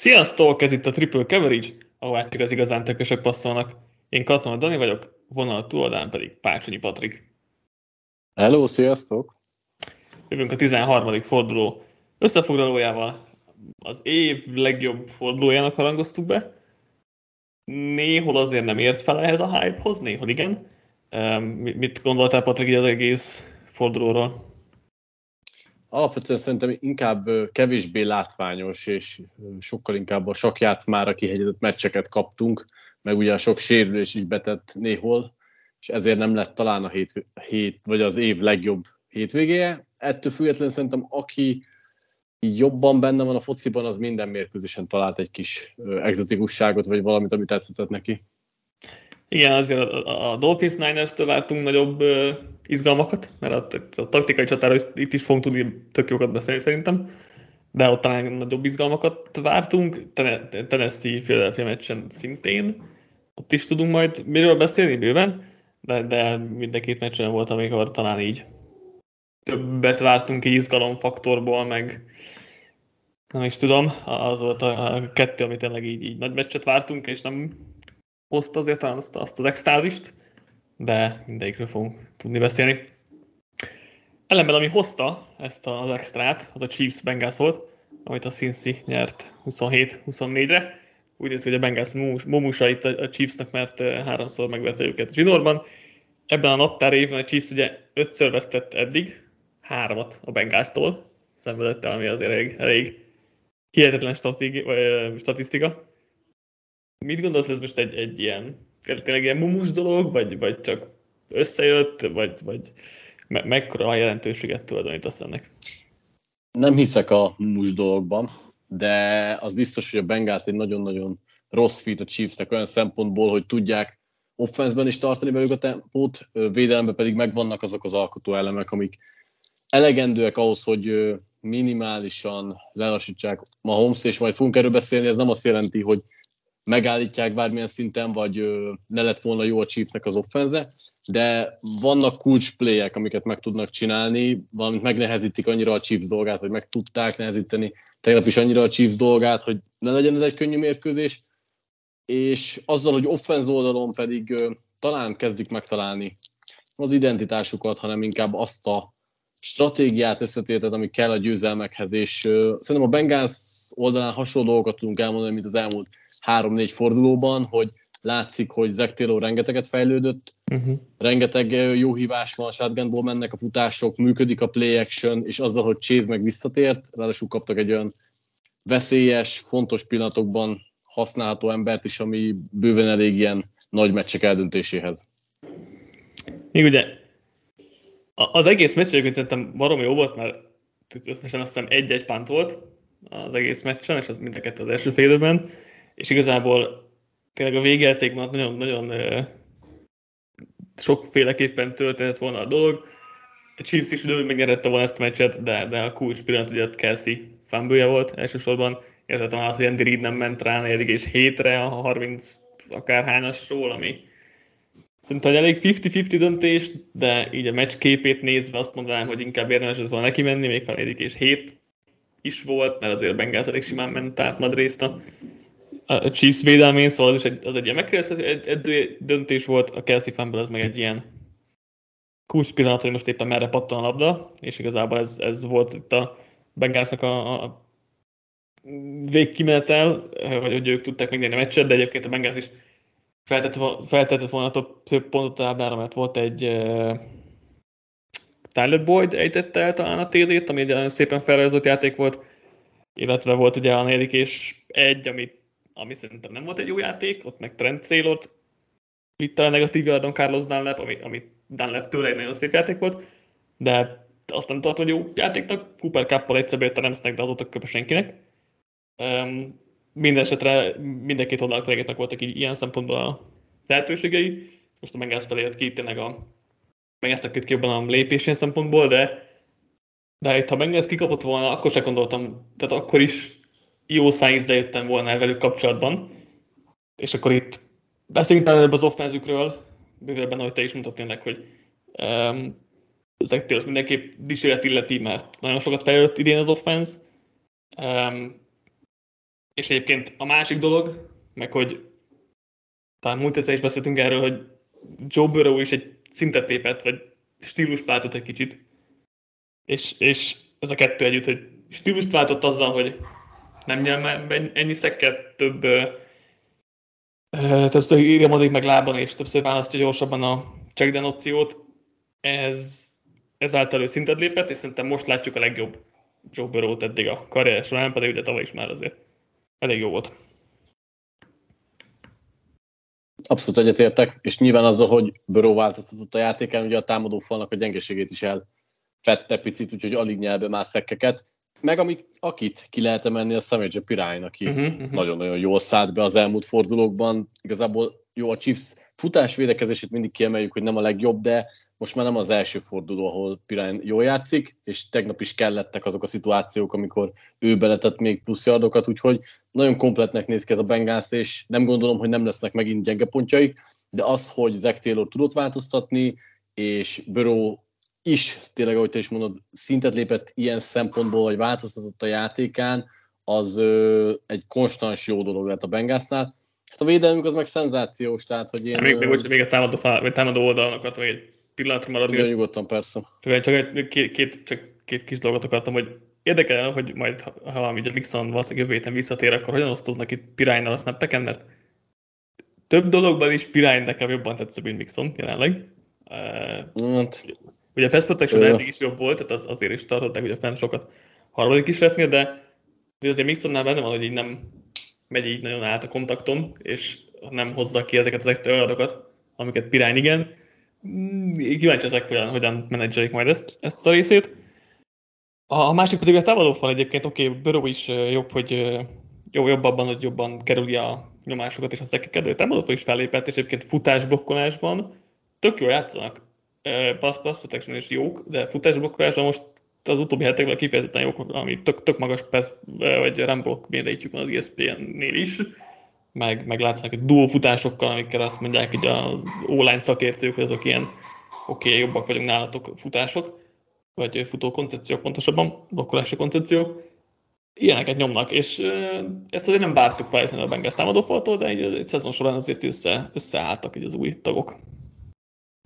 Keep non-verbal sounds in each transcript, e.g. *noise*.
Sziasztok, ez itt a Triple Coverage, ahol csak az igazán tökösök passzolnak. Én Katona Dani vagyok, vonal túloldán pedig Pácsonyi Patrik. Hello, sziasztok! Jövünk a 13. forduló összefoglalójával. Az év legjobb fordulójának harangoztuk be. Néhol azért nem ért fel ehhez a hypehoz, néhol igen. Mit gondoltál, Patrik, az egész fordulóról? Alapvetően szerintem inkább kevésbé látványos, és sokkal inkább a sakjátszmára kihegyezett meccseket kaptunk, meg ugye a sok sérülés is betett néhol, és ezért nem lett talán a hét, hét vagy az év legjobb hétvégéje. Ettől függetlenül szerintem aki jobban benne van a fociban, az minden mérkőzésen talált egy kis exotikusságot, vagy valamit, ami tetszett neki. Igen, azért a, a Dolphins Niners-től vártunk nagyobb izgalmakat, mert a, a taktikai csatára itt is fogunk tudni tök jókat beszélni szerintem, de ott talán nagyobb izgalmakat vártunk, Tennessee Philadelphia meccsen szintén, ott is tudunk majd miről beszélni bőven, de, de mind két meccsen volt, amikor talán így többet vártunk így izgalomfaktorból, meg nem is tudom, az volt a, a kettő, amit tényleg így, így nagy meccset vártunk, és nem hozta azért talán azt, azt az extázist, de mindegyikről fogunk tudni beszélni. Ellenben, ami hozta ezt az extrát, az a Chiefs Bengals volt, amit a Cincy nyert 27-24-re. Úgy néz hogy a Bengals momusa itt a Chiefsnek, mert háromszor megverte őket zsinórban. Ebben a naptár évben a Chiefs ugye ötször vesztett eddig, háromat a Bengals-tól, szenvedett el, ami azért elég, elég hihetetlen statisztika. Mit gondolsz, ez most egy, egy ilyen, tényleg ilyen mumus dolog, vagy, vagy csak összejött, vagy, vagy me- mekkora a jelentőséget tulajdonítasz ennek? Nem hiszek a mumus dologban, de az biztos, hogy a Bengals egy nagyon-nagyon rossz fit a Chiefsnek olyan szempontból, hogy tudják offenszben is tartani velük a tempót, védelemben pedig megvannak azok az alkotó elemek, amik elegendőek ahhoz, hogy minimálisan lelassítsák ma Holmes, és majd fogunk erről beszélni, ez nem azt jelenti, hogy megállítják bármilyen szinten, vagy ne lett volna jó a Chiefsnek az offenze, de vannak kulcsplayek, amiket meg tudnak csinálni, valamint megnehezítik annyira a Chiefs dolgát, hogy meg tudták nehezíteni tegnap is annyira a Chiefs dolgát, hogy ne legyen ez egy könnyű mérkőzés, és azzal, hogy offense oldalon pedig talán kezdik megtalálni az identitásukat, hanem inkább azt a stratégiát összetétet, ami kell a győzelmekhez, és szerintem a Bengals oldalán hasonló dolgokat tudunk elmondani, mint az elmúlt három-négy fordulóban, hogy látszik, hogy Zach Taylor rengeteget fejlődött, uh-huh. rengeteg jó hívás van, shotgunból mennek a futások, működik a play action, és azzal, hogy Chase meg visszatért, ráadásul kaptak egy olyan veszélyes, fontos pillanatokban használható embert is, ami bőven elég ilyen nagy meccsek eldöntéséhez. Még ugye az egész meccs egyébként szerintem baromi jó volt, mert összesen azt hiszem egy-egy pánt volt az egész meccsen, és az mind a kettő az első félidőben és igazából tényleg a végjátékban nagyon, nagyon sokféleképpen történt volna a dolog. A Chiefs is időben megnyerette volna ezt a meccset, de, de a kulcs pillanat ugye Kelsey fanbője volt elsősorban, illetve talán az, hogy Andy Reid nem ment rá 4 és hétre a 30 akárhányasról, ami szerintem egy elég 50-50 döntés, de így a meccs képét nézve azt mondanám, hogy inkább érdemes ez volna neki menni, még ha 4 és 7 is volt, mert azért Bengals elég simán ment át nagy részt a Chiefs védelmén, szóval az, is egy, az egy ilyen megkérdezhető döntés volt, a Kelsey fanből ez meg egy ilyen kulcs pillanat, hogy most éppen merre pattan a labda, és igazából ez, ez volt itt a Bengalsnak a, a végkimenetel, hogy, hogy ők tudták megnyerni a meccset, de egyébként a Bengals is feltett, feltetett volna több pontot a táblára, mert volt egy uh, Tyler Boyd ejtette el talán a TD-t, ami egy szépen felrajzolt játék volt, illetve volt ugye a negyedik és egy, amit ami szerintem nem volt egy jó játék, ott meg Trent Taylor-t vitte a negatív jardon Carlos Dunlap, ami, ami Dunlap tőle egy nagyon szép játék volt, de azt nem tartom, hogy jó játéknak. Cooper Cup-pal egyszer bejött a Remsznek, de azóta köpe senkinek. Um, minden esetre mindenkét oldalak voltak így ilyen szempontból a lehetőségei. Most a Bengals felé jött ki tényleg a Bengals ki jobban a lépésén szempontból, de de itt ha Bengals kikapott volna, akkor se gondoltam, tehát akkor is jó szájízzel jöttem volna el velük kapcsolatban, és akkor itt beszéljünk előbb az offenzükről, bővebben, ahogy te is mondtad tényleg, hogy um, ezek tényleg mindenképp dicséret illeti, mert nagyon sokat fejlődött idén az offense, um, és egyébként a másik dolog, meg hogy talán múlt egyszer is beszéltünk erről, hogy Joe Burrow is egy szintet lépett, vagy stílust váltott egy kicsit. És, és ez a kettő együtt, hogy stílust váltott azzal, hogy nem nyel ennyi szekket, több többször írja meg lábban, és többször választja gyorsabban a checkdown opciót. Ez, ezáltal ő szintet lépett, és szerintem most látjuk a legjobb Joe Burrow-t eddig a karrier során, pedig ugye tavaly is már azért elég jó volt. Abszolút egyetértek, és nyilván azzal, hogy Burrow változtatott a játékán, ugye a támadó falnak a gyengeségét is elfette picit, úgyhogy alig nyelbe már szekkeket. Meg amik, akit ki lehet emelni, a Samuel Pirine, aki uh-huh, uh-huh. nagyon-nagyon jól szállt be az elmúlt fordulókban. Igazából jó, a Chiefs futás védekezését mindig kiemeljük, hogy nem a legjobb, de most már nem az első forduló, ahol Pirine jól játszik, és tegnap is kellettek azok a szituációk, amikor ő beletett még plusz yardokat, úgyhogy nagyon kompletnek néz ki ez a Bengals, és nem gondolom, hogy nem lesznek megint gyenge pontjaik, de az, hogy Zach Taylor tudott változtatni, és Burrow is, tényleg, ahogy te is mondod, szintet lépett ilyen szempontból, vagy változtatott a játékán, az ö, egy konstans jó dolog lett a Bengalsnál. Hát a védelmük az meg szenzációs, tehát hogy én... Hát még, még, még, még a támadó, fá, vagy támadó oldalon akartam még egy pillanatra maradni. Igen, nyugodtan, persze. Csak, egy, két, két, csak két kis dolgot akartam, hogy érdekel, hogy majd, ha, ha ugye Mixon valószínűleg jövő héten visszatér, akkor hogyan osztoznak itt Pirájnál a snappeken, mert több dologban is Pirány nekem jobban tetszett, mint Mixon jelenleg. Hát, Ugye a pass protection eddig is jobb volt, tehát az, azért is tartották ugye fenn sokat harmadik kísérletnél, de, de azért Mixonnál benne van, hogy így nem megy így nagyon át a kontaktom, és nem hozza ki ezeket az extra adatokat, amiket Pirány igen. Mm, kíváncsi ezek, hogyan, hogyan menedzselik majd ezt, ezt a részét. A másik pedig a támadó fal egyébként, oké, okay, Burrow is jobb, hogy jó, jobb abban, hogy jobban kerüli a nyomásokat és a szekeket, de a támadó is fellépett, és egyébként futásblokkolásban tök jól játszanak pass, pass protection is jók, de futásblokkolásban most az utóbbi hetekben kifejezetten jók, ami tök, tök magas pass, vagy ramblock méretjük van az ESPN-nél is, meg, meg látszanak egy duo futásokkal, amikkel azt mondják hogy az online szakértők, hogy azok ilyen oké, okay, jobbak vagyunk nálatok futások, vagy futó koncepciók pontosabban, blokkolási koncepciók, ilyeneket nyomnak, és ezt azért nem bártuk felejteni a Bengals támadófaltól, de egy, egy szezon során azért össze, összeálltak így az új tagok.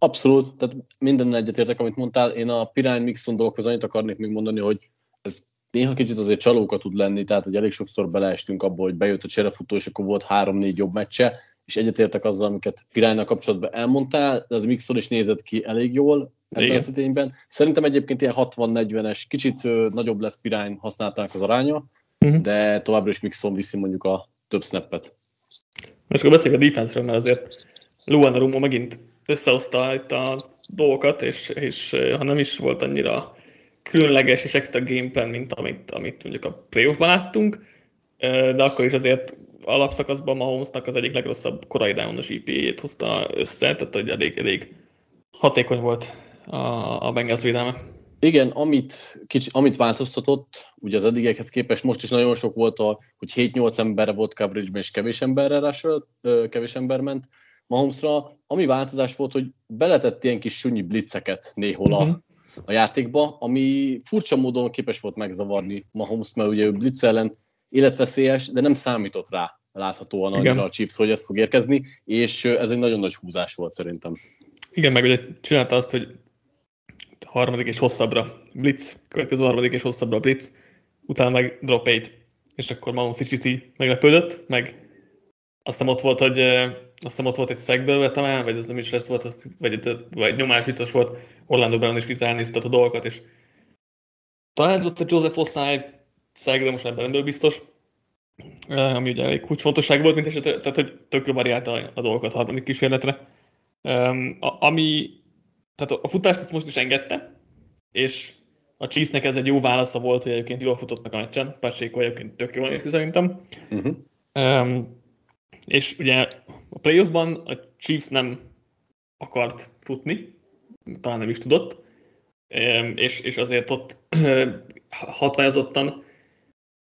Abszolút, tehát minden egyetértek, amit mondtál. Én a Pirány Mixon dolgokhoz annyit akarnék még mondani, hogy ez néha kicsit azért csalóka tud lenni, tehát hogy elég sokszor beleestünk abba, hogy bejött a cserefutó, és akkor volt három-négy jobb meccse, és egyetértek azzal, amiket Piránynak kapcsolatban elmondtál, de az Mixon is nézett ki elég jól ebben az idényben. Szerintem egyébként ilyen 60-40-es, kicsit ö, nagyobb lesz Pirány használták az aránya, uh-huh. de továbbra is Mixon viszi mondjuk a több snappet. Most akkor beszéljük a defense mert azért Luan Rumo megint összehozta itt a dolgokat, és, és ha nem is volt annyira különleges és extra gameplan, mint amit, amit mondjuk a playoffban láttunk, de akkor is azért alapszakaszban Mahomesnak az egyik legrosszabb korai downos ip hozta össze, tehát hogy elég, elég hatékony volt a, a Bengals védelme. Igen, amit, kicsi, amit változtatott, ugye az eddigekhez képest most is nagyon sok volt, a, hogy 7-8 emberre volt coverage és kevés emberre rásölt, kevés ember ment, Mahomesra, ami változás volt, hogy beletett ilyen kis sunyi blitzeket néhol a, uh-huh. a játékba, ami furcsa módon képes volt megzavarni Mahomes, mert ugye ő blitz ellen életveszélyes, de nem számított rá láthatóan annyira a Chiefs, hogy ez fog érkezni, és ez egy nagyon nagy húzás volt szerintem. Igen, meg ugye csinálta azt, hogy harmadik és hosszabbra blitz, következő harmadik és hosszabbra blitz, utána meg drop eight, és akkor Mahomes kicsit meglepődött, meg aztán ott volt, hogy azt hiszem ott volt egy szegből talán, vagy ez nem is lesz volt, azt, vagy, vagy nyomás biztos volt, Orlando Brown is elnézte a dolgokat, és talán ez volt a Joseph Ossai szeg, de most ebben nem biztos, ami ugye elég kulcsfontosság volt, mint eset, tehát hogy tök variálta a, dolgokat a harmadik kísérletre. A, ami, tehát a futást ezt most is engedte, és a Chiefsnek ez egy jó válasza volt, hogy egyébként jól futottak a meccsen, Pacheco egyébként tök jól nézti szerintem. Uh-huh. Um, és ugye a playoffban a Chiefs nem akart futni, talán nem is tudott, és, és azért ott *clears throat* hatványozottan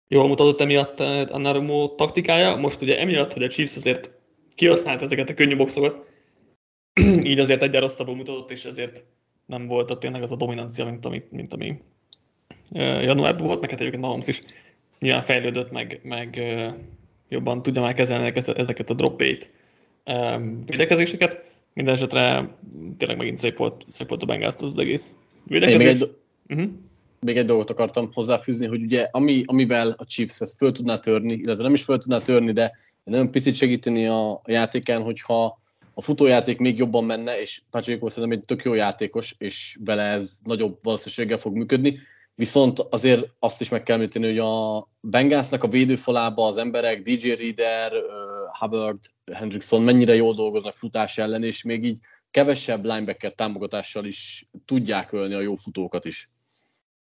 jól mutatott emiatt eh, a Narumo taktikája. Most ugye emiatt, hogy a Chiefs azért kihasznált ezeket a könnyű boxokat, *clears throat* így azért egyre rosszabbul mutatott, és ezért nem volt ott tényleg az a dominancia, mint ami, mint ami eh, januárban volt, meg hát egyébként Mahomes is nyilván fejlődött, meg, meg jobban tudja már kezelni ezeket a drop védekezéseket. Minden esetre tényleg megint szép volt, szép volt a Bengals az egész védekezés. Még egy, uh-huh. még egy dolgot akartam hozzáfűzni, hogy ugye ami, amivel a Chiefs ezt föl tudná törni, illetve nem is föl tudná törni, de nagyon picit segíteni a játékán, hogyha a futójáték még jobban menne, és Pacheco szerintem egy tök jó játékos, és vele ez nagyobb valószínűséggel fog működni, viszont azért azt is meg kell említeni, hogy a Bengalsnak a védőfalába az emberek, DJ Reader, Hubbard, Hendrickson mennyire jól dolgoznak futás ellen, és még így kevesebb linebacker támogatással is tudják ölni a jó futókat is.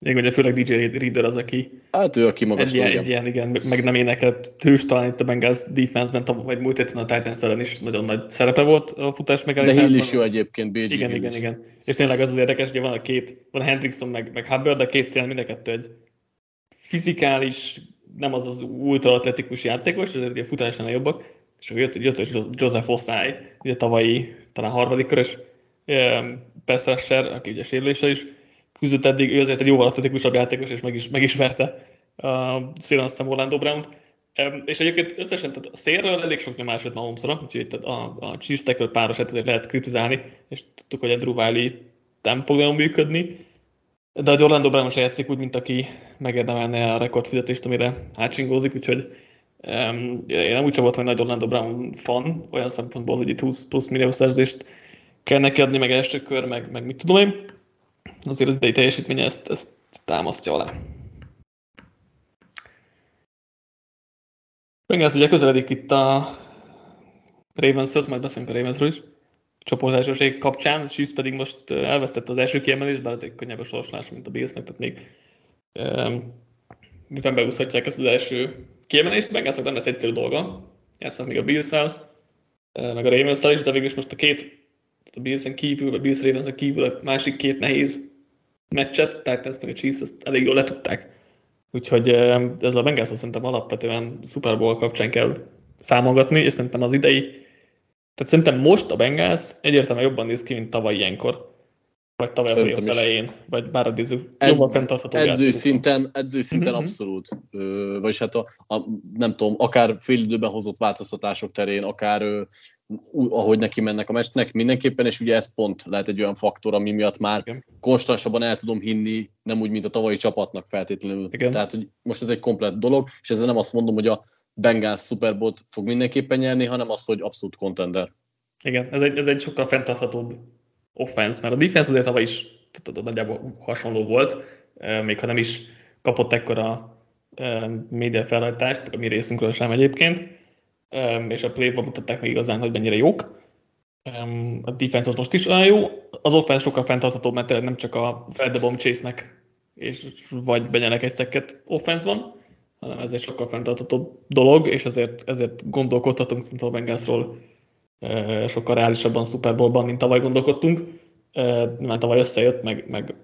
Még ugye főleg DJ Reader az, aki hát ő, aki magas egy, ilyen, egy ilyen, igen, meg nem énekelt hős talán itt a Bengals defense-ben, vagy múlt héten a Titans ellen is nagyon nagy szerepe volt a futás megállításban. De Hill is jó egyébként, BG Igen, Hill igen, is. igen. És tényleg az az érdekes, hogy van a két, van Hendrickson meg, meg Hubbard, de két szél mind a kettő egy fizikális, nem az az ultra atletikus játékos, ezért a futásnál jobbak, és akkor jött, jött Joseph Ossai, ugye tavalyi, talán harmadik körös pass aki ugye sérülése is, küzdött eddig, ő azért egy jóval atletikusabb játékos, és meg is, meg is verte a szélen Orlando brown és egyébként összesen tehát a szélről elég sok nyomás jött Mahomesra, úgyhogy a, a Chiefs tackle pároset azért lehet kritizálni, és tudtuk, hogy a Drew Wiley nem fog működni, de a Orlando Brown most játszik úgy, mint aki megérdemelne a rekordfizetést, amire átsingózik, úgyhogy um, én nem úgy sem voltam egy nagy Orlando Brown fan, olyan szempontból, hogy itt 20 plusz millió szerzést kell neki adni, meg első kör, meg, meg mit tudom én azért az idei teljesítménye ezt, ezt támasztja alá. Bengals ugye közeledik itt a Ravens-höz, majd beszélünk a Ravensről is, csoportásoség kapcsán, a Chiefs pedig most elvesztette az első kiemelést, bár ez egy könnyebb a sorsolás, mint a Billsnek, tehát még um, miben beúszhatják ezt az első kiemelést, Bengalsnak nem lesz egyszerű dolga, játszanak még a bills meg a ravens is, de végül is most a két a Bills-en kívül, vagy Bills ravens kívül a másik két nehéz meccset, tehát ezt a Chiefs ezt elég jól letudták. Úgyhogy ez a Bengals szerintem alapvetően Super Bowl kapcsán kell számolgatni, és szerintem az idei, tehát szerintem most a Bengals egyértelműen jobban néz ki, mint tavaly ilyenkor. Vagy tavaly a elején, vagy bár a Dizu. Jobban fenntartható edző szinten, edző szinten mm-hmm. abszolút. Ö, vagyis hát a, a, nem tudom, akár fél időben hozott változtatások terén, akár ö, ahogy neki mennek a meccsnek, mindenképpen, és ugye ez pont lehet egy olyan faktor, ami miatt már Igen. konstansabban el tudom hinni, nem úgy, mint a tavalyi csapatnak feltétlenül. Igen. Tehát, hogy most ez egy komplet dolog, és ezzel nem azt mondom, hogy a Bengals Super Bowl fog mindenképpen nyerni, hanem azt, hogy abszolút contender. Igen, ez egy, ez egy sokkal fenntarthatóbb offense, mert a defense azért tavaly is tudod, nagyjából hasonló volt, még ha nem is kapott ekkora média felhajtást, a mi részünkről sem egyébként, és a play mutatták meg igazán, hogy mennyire jók. A defense az most is olyan jó, az offense sokkal fenntarthatóbb, mert nem csak a Feldebom chase és vagy benyenek egy szekket offense van, hanem ez egy sokkal fenntarthatóbb dolog, és ezért, ezért gondolkodhatunk szinte a Bengalsról sokkal reálisabban Super Bowlban, mint tavaly gondolkodtunk. Mert tavaly összejött, meg, meg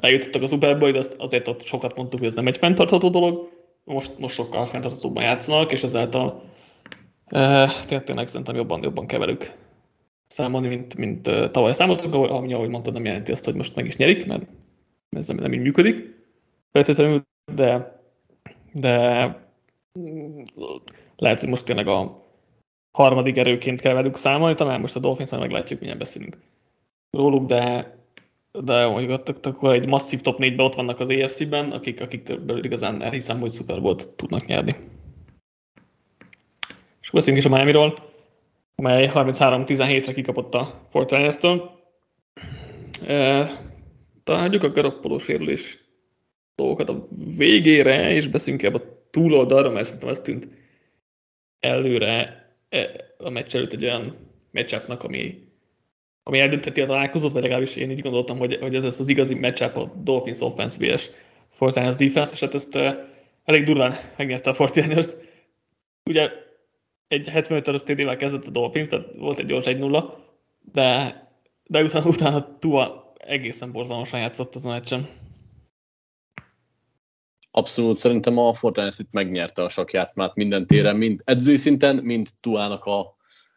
eljutottak a Super Bowl, de azért ott sokat mondtuk, hogy ez nem egy fenntartható dolog, most, most sokkal fenntarthatóbban játszanak, és ezáltal e, tényleg szerintem jobban, jobban keverük számolni, mint, mint uh, tavaly számoltunk, ami ahogy mondtad, nem jelenti azt, hogy most meg is nyerik, mert ez nem, nem így működik feltétlenül, de, de lehet, hogy most tényleg a harmadik erőként kell velük számolni, talán most a dolphins meglátjuk, milyen beszélünk róluk, de de mondjuk akkor egy masszív top 4-be ott vannak az EFC-ben, akik, akik belül igazán elhiszem, hogy Super Bowl-t tudnak nyerni. És beszéljünk is a Miami-ról, mely 33-17-re kikapott a Fortnite-től. E, talán hagyjuk a garoppoló sérülés dolgokat a végére, és beszéljünk ebbe a túloldalra, mert szerintem ez tűnt előre e, a meccs előtt egy olyan matchupnak, ami ami eldöntheti a találkozót, vagy legalábbis én így gondoltam, hogy, hogy ez lesz az igazi matchup a Dolphins offense vs. Fortiners defense, és hát ezt uh, elég durván megnyerte a Fortiners. Ugye egy 75-ös TD-vel kezdett a Dolphins, tehát volt egy gyors 1-0, de, de utána, utána Tua egészen borzalmasan játszott az a meccsen. Abszolút, szerintem a Fortiners itt megnyerte a sakjátszmát minden téren, mind edzői szinten, mind Tuának a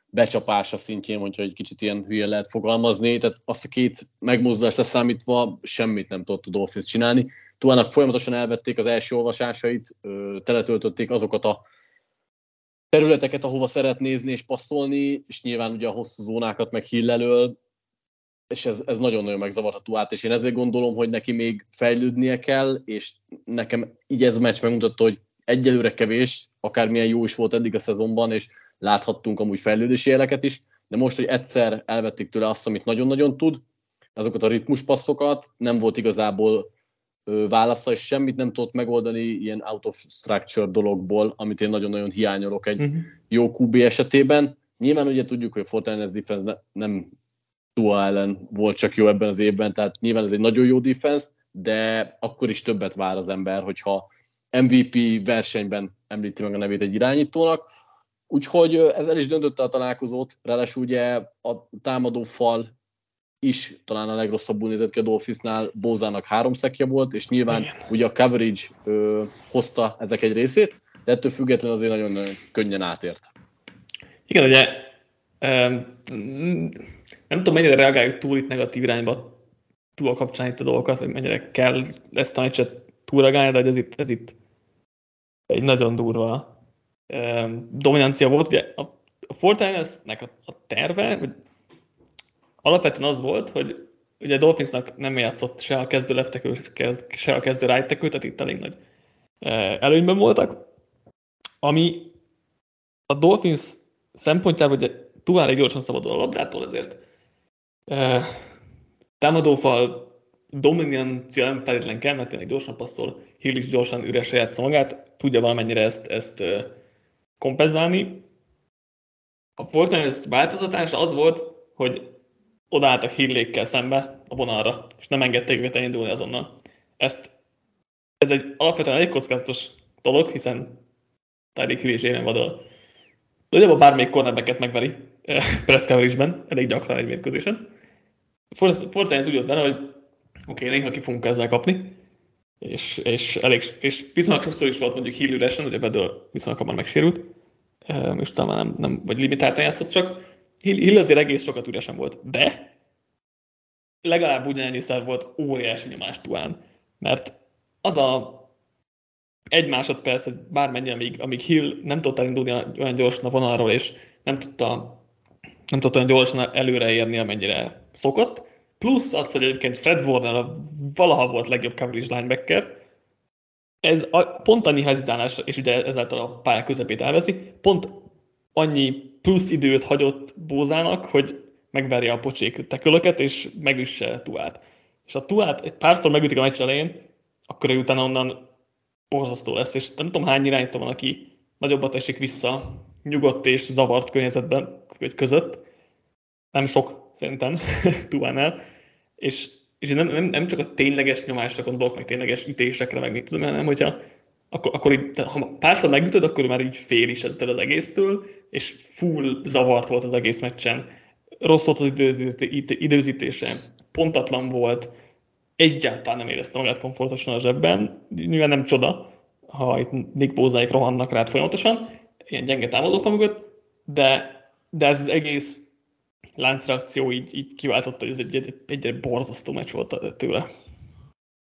becsapása szintjén, hogyha egy kicsit ilyen hülye lehet fogalmazni, tehát azt a két megmozdulást leszámítva semmit nem tudott a Dolphins csinálni. Tuának folyamatosan elvették az első olvasásait, teletöltötték azokat a területeket, ahova szeret nézni és passzolni, és nyilván ugye a hosszú zónákat meg hillelől, és ez, ez nagyon-nagyon megzavarta Tuát, és én ezért gondolom, hogy neki még fejlődnie kell, és nekem így ez meccs megmutatta, hogy egyelőre kevés, akármilyen jó is volt eddig a szezonban, és láthattunk amúgy fejlődési jeleket is, de most, hogy egyszer elvették tőle azt, amit nagyon-nagyon tud, azokat a ritmuspasszokat, nem volt igazából válasza, és semmit nem tudott megoldani ilyen out of structure dologból, amit én nagyon-nagyon hiányolok egy uh-huh. jó QB esetében. Nyilván ugye tudjuk, hogy a Fortnite defense ne, nem Tua ellen volt csak jó ebben az évben, tehát nyilván ez egy nagyon jó defense, de akkor is többet vár az ember, hogyha MVP versenyben említi meg a nevét egy irányítónak. Úgyhogy ez el is döntötte a találkozót, ráadásul ugye a támadó fal is talán a legrosszabbul nézett ki a Dolphinsnál, Bózának három szekje volt, és nyilván Igen. ugye a coverage ö, hozta ezek egy részét, de ettől függetlenül azért nagyon, nagyon könnyen átért. Igen, ugye nem tudom, mennyire reagáljuk túl itt negatív irányba túl a kapcsán itt a dolgokat, vagy mennyire kell ezt a meccset túlreagálni, de ez itt, ez itt egy nagyon durva dominancia volt. Ugye a, a Fortnite-nek a, a terve, hogy alapvetően az volt, hogy ugye a Dolphinsnak nem játszott se a kezdő leftekő, se a kezdő right tehát itt elég nagy előnyben voltak, ami a Dolphins szempontjából ugye túl gyorsan szabadul a labdától, ezért támadófal dominancia nem feltétlenül kell, mert tényleg gyorsan passzol, Hill is gyorsan üresre játsza magát, tudja valamennyire ezt, ezt kompenzálni. A Fortnite változtatása az volt, hogy odaálltak Hillékkel szembe a vonalra, és nem engedték őket elindulni azonnal. Ezt, ez egy alapvetően elég kockázatos dolog, hiszen Tyreek Hill és Jalen Waddle nagyjából bármelyik cornerbacket megveri *laughs* press coverage elég gyakran egy mérkőzésen. Fortnite úgy volt vele, hogy oké, okay, néha ki fogunk ezzel kapni, és, és, elég, és viszonylag sokszor is volt mondjuk Hill üresen, ugye Bedől viszonylag hamar megsérült, és talán nem, nem vagy limitáltan játszott csak, Hill, Hill azért egész sokat üresen volt, de legalább ugyanennyiszer volt óriási nyomás Tuán, mert az a egy másodperc, hogy bármennyi, amíg, amíg Hill nem tudta elindulni olyan gyorsan a vonalról, és nem tudta, nem tudta olyan gyorsan előreérni, amennyire szokott, plusz az, hogy egyébként Fred Warner valaha volt legjobb coverage linebacker, ez a, pont annyi hezitálás, és ugye ezáltal a pálya közepét elveszi, pont annyi plusz időt hagyott Bózának, hogy megverje a pocsék tekölöket, és megüsse Tuát. És a Tuát egy párszor megütik a meccs elején, akkor ő utána onnan borzasztó lesz, és nem tudom hány irányító van, aki nagyobbat esik vissza nyugodt és zavart környezetben vagy között. Nem sok, szerintem, *laughs* Tuánál. És, és nem, nem, nem, csak a tényleges nyomásra gondolok, meg tényleges ütésekre, meg mit tudom, hanem hogyha akkor, akkor így, ha párszor megütöd, akkor már így fél is az egésztől, és full zavart volt az egész meccsen. Rossz volt az időzítése, pontatlan volt, egyáltalán nem érezte magát komfortosan a zsebben. Nyilván nem csoda, ha itt Nick Bózáik rohannak rád folyamatosan, ilyen gyenge támadók mögött, de, de ez az egész láncreakció így, így kiváltotta, hogy ez egy, egy, egy, egy borzasztó meccs volt tőle.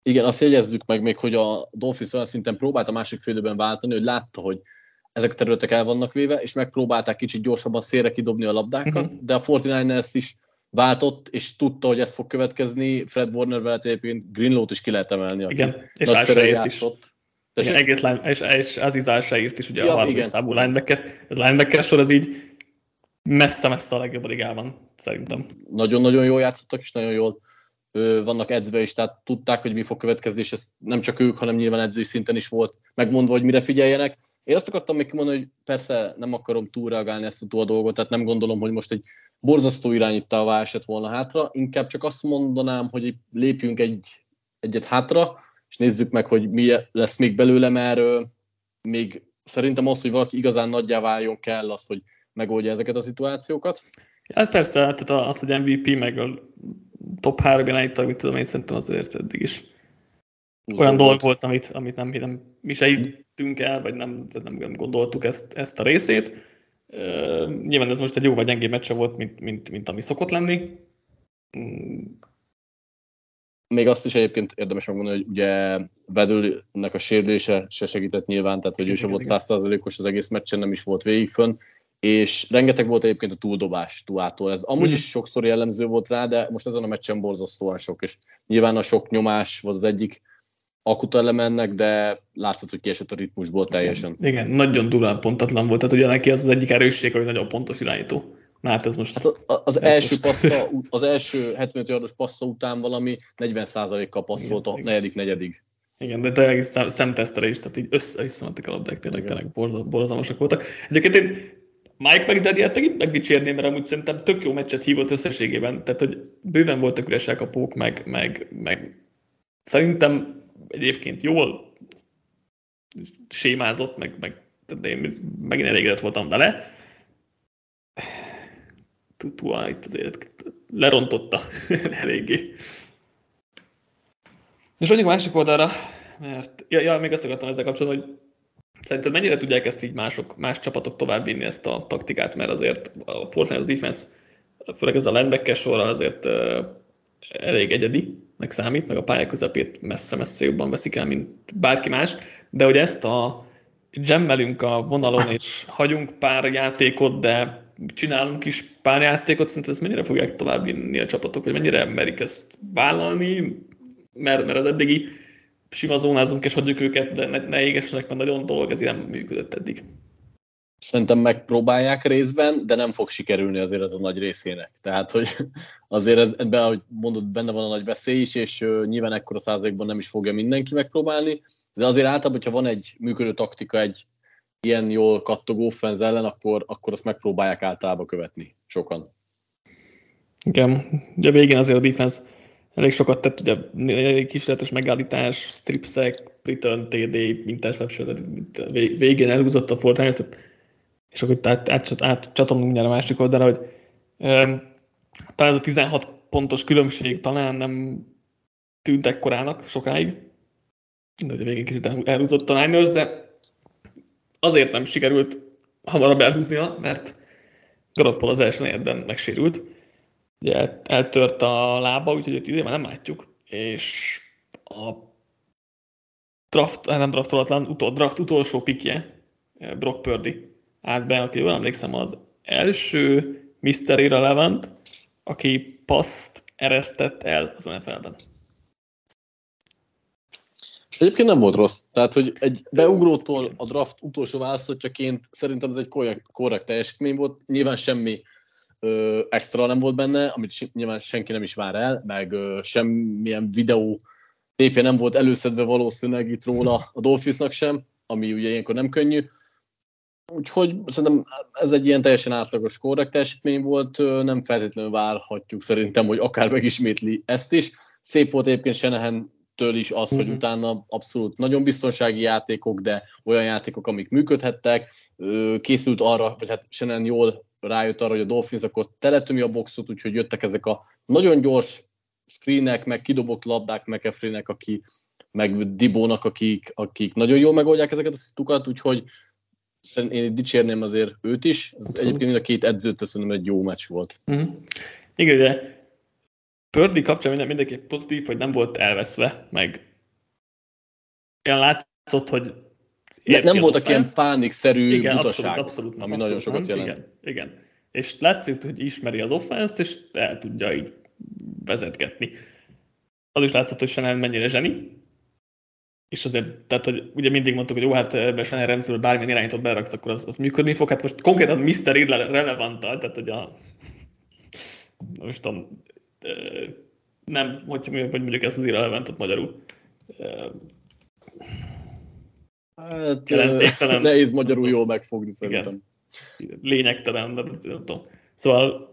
Igen, azt jegyezzük meg még, hogy a Dolphins olyan szinten próbált a másik félőben váltani, hogy látta, hogy ezek a területek el vannak véve, és megpróbálták kicsit gyorsabban szélre kidobni a labdákat, uh-huh. de a 49ers is váltott, és tudta, hogy ez fog következni. Fred Warner veled egyébként Greenlow-t is ki lehet emelni. Igen, és nagyszerűen is. Igen, egész line, és, és Aziz írt is ugye ja, a harmadik számú linebacker. Ez linebacker sor, az így messze-messze a legjobb a ligában, szerintem. Nagyon-nagyon jól játszottak, és nagyon jól vannak edzve is, tehát tudták, hogy mi fog következni, és ez nem csak ők, hanem nyilván edzői szinten is volt megmondva, hogy mire figyeljenek. Én azt akartam még mondani, hogy persze nem akarom túlreagálni ezt a dolgot, tehát nem gondolom, hogy most egy borzasztó irányítává esett volna hátra, inkább csak azt mondanám, hogy lépjünk egy, egyet hátra, és nézzük meg, hogy mi lesz még belőle, mert még szerintem az, hogy valaki igazán nagyjá váljon kell az, hogy megoldja ezeket a szituációkat. Hát persze, tehát az, hogy MVP meg a top 3 irányító, amit tudom én szerintem azért eddig is olyan dolog volt, amit, amit nem, nem mi se hittünk el, vagy nem, nem, nem gondoltuk ezt, ezt a részét. Uh, nyilván ez most egy jó vagy gyengébb meccse volt, mint, mint, mint ami szokott lenni. Mm. még azt is egyébként érdemes megmondani, hogy ugye Vedülnek a sérülése se segített nyilván, tehát hogy ő sem volt százszázalékos az egész meccsen, nem is volt végig fönn, és rengeteg volt egyébként a túldobás Tuától. Ez amúgy is sokszor jellemző volt rá, de most ezen a meccsen borzasztóan sok, és nyilván a sok nyomás volt az egyik akut elemennek, de látszott, hogy kiesett a ritmusból teljesen. Igen, nagyon durván pontatlan volt, tehát ugye neki az az egyik erősség, hogy nagyon pontos irányító. Na hát ez most... Hát az, az első most. passza, *laughs* az első 75 yardos passza után valami 40%-kal passzolt a negyedik negyedig. Igen, de tényleg is, tehát így össze a labdák, tényleg, tényleg borzalmasak voltak. Egyébként én Mike McDaddy-et megint megdicsérném, mert amúgy szerintem tök jó meccset hívott összességében, tehát hogy bőven voltak üres elkapók, meg, meg, meg szerintem egyébként jól sémázott, meg, meg de én megint elégedett voltam vele. Tutua itt azért lerontotta *laughs* eléggé. És mondjuk a másik oldalra, mert ja, ja, még azt akartam ezzel kapcsolatban, hogy Szerinted mennyire tudják ezt így mások, más csapatok továbbvinni ezt a taktikát, mert azért a Portland defense, főleg ez a linebacker sorral azért elég egyedi, meg számít, meg a pályák közepét messze-messze jobban veszik el, mint bárki más, de hogy ezt a gemmelünk a vonalon, *laughs* és hagyunk pár játékot, de csinálunk is pár játékot, szerintem ezt mennyire fogják továbbvinni a csapatok, hogy mennyire merik ezt vállalni, mert, mert az eddigi sima zónázunk és hagyjuk őket, de ne, ne égessenek, mert nagyon dolog, ez nem működött eddig. Szerintem megpróbálják részben, de nem fog sikerülni azért ez a nagy részének. Tehát, hogy azért ebben, ahogy mondod, benne van a nagy veszély is, és nyilván ekkora százalékban nem is fogja mindenki megpróbálni, de azért általában, hogyha van egy működő taktika, egy ilyen jól kattogó fenz ellen, akkor, akkor azt megpróbálják általában követni sokan. Igen, ugye végén azért a defense elég sokat tett, ugye kísérletes megállítás, stripsek, return TD, interception, végén elhúzott a Fortnite, és akkor át, át, át mindjárt a másik oldalra, hogy um, talán ez a 16 pontos különbség talán nem tűnt ekkorának sokáig, de ugye végén kicsit elhúzott a Niners, de azért nem sikerült hamarabb elhúznia, mert Garoppolo az első negyedben megsérült, ugye eltört a lába, úgyhogy itt idén már nem látjuk, és a draft, eh, nem draftolatlan, utol, draft utolsó pikje, eh, Brock Purdy állt be, aki jól emlékszem az első Mr. Irrelevant, aki paszt eresztett el az NFL-ben. Egyébként nem volt rossz. Tehát, hogy egy beugrótól a draft utolsó választottjaként szerintem ez egy korrekt, korrekt teljesítmény volt. Nyilván semmi ö, extra nem volt benne, amit nyilván senki nem is vár el, meg ö, semmilyen videó tépje nem volt előszedve valószínűleg itt róla *laughs* a Dolphinsnak sem, ami ugye ilyenkor nem könnyű. Úgyhogy szerintem ez egy ilyen teljesen átlagos korrekt teljesítmény volt, nem feltétlenül várhatjuk szerintem, hogy akár megismétli ezt is. Szép volt egyébként Senehen től is az, hogy mhm. utána abszolút nagyon biztonsági játékok, de olyan játékok, amik működhettek. Készült arra, vagy hát Senen jól rájött arra, hogy a Dolphins akkor teletömi a boxot, úgyhogy jöttek ezek a nagyon gyors screenek, meg kidobott labdák McAfee-nek, aki, meg Dibónak, akik, akik nagyon jól megoldják ezeket a szitukat, úgyhogy én dicsérném azért őt is. Ez egyébként mind a két edzőt szerintem egy jó meccs volt. Mm-hmm. Igen, de Pördi kapcsán minden, mindenki pozitív, hogy nem volt elveszve, meg olyan látszott, hogy de nem voltak ilyen pánikszerű igen, butaságok, abszolút, abszolút, ami abszolút, nagyon sokat jelent. Igen, igen. És látszik, hogy ismeri az offenszt, és el tudja így vezetgetni. Az is látszott, hogy Chanel mennyire zseni, és azért, tehát, hogy ugye mindig mondtuk, hogy jó, hát ebben Chanel rendszerből bármilyen irányított beraksz, akkor az, az működni fog. Hát most konkrétan Mr. Irrelevant-tal, tehát hogy a most tudom, nem, hogy, hogy mondjuk ezt az irrelevantot magyarul. Hát, jelentéktelen. Nehéz magyarul jól megfogni szerintem. Igen. Lényegtelen, de nem tudom. Szóval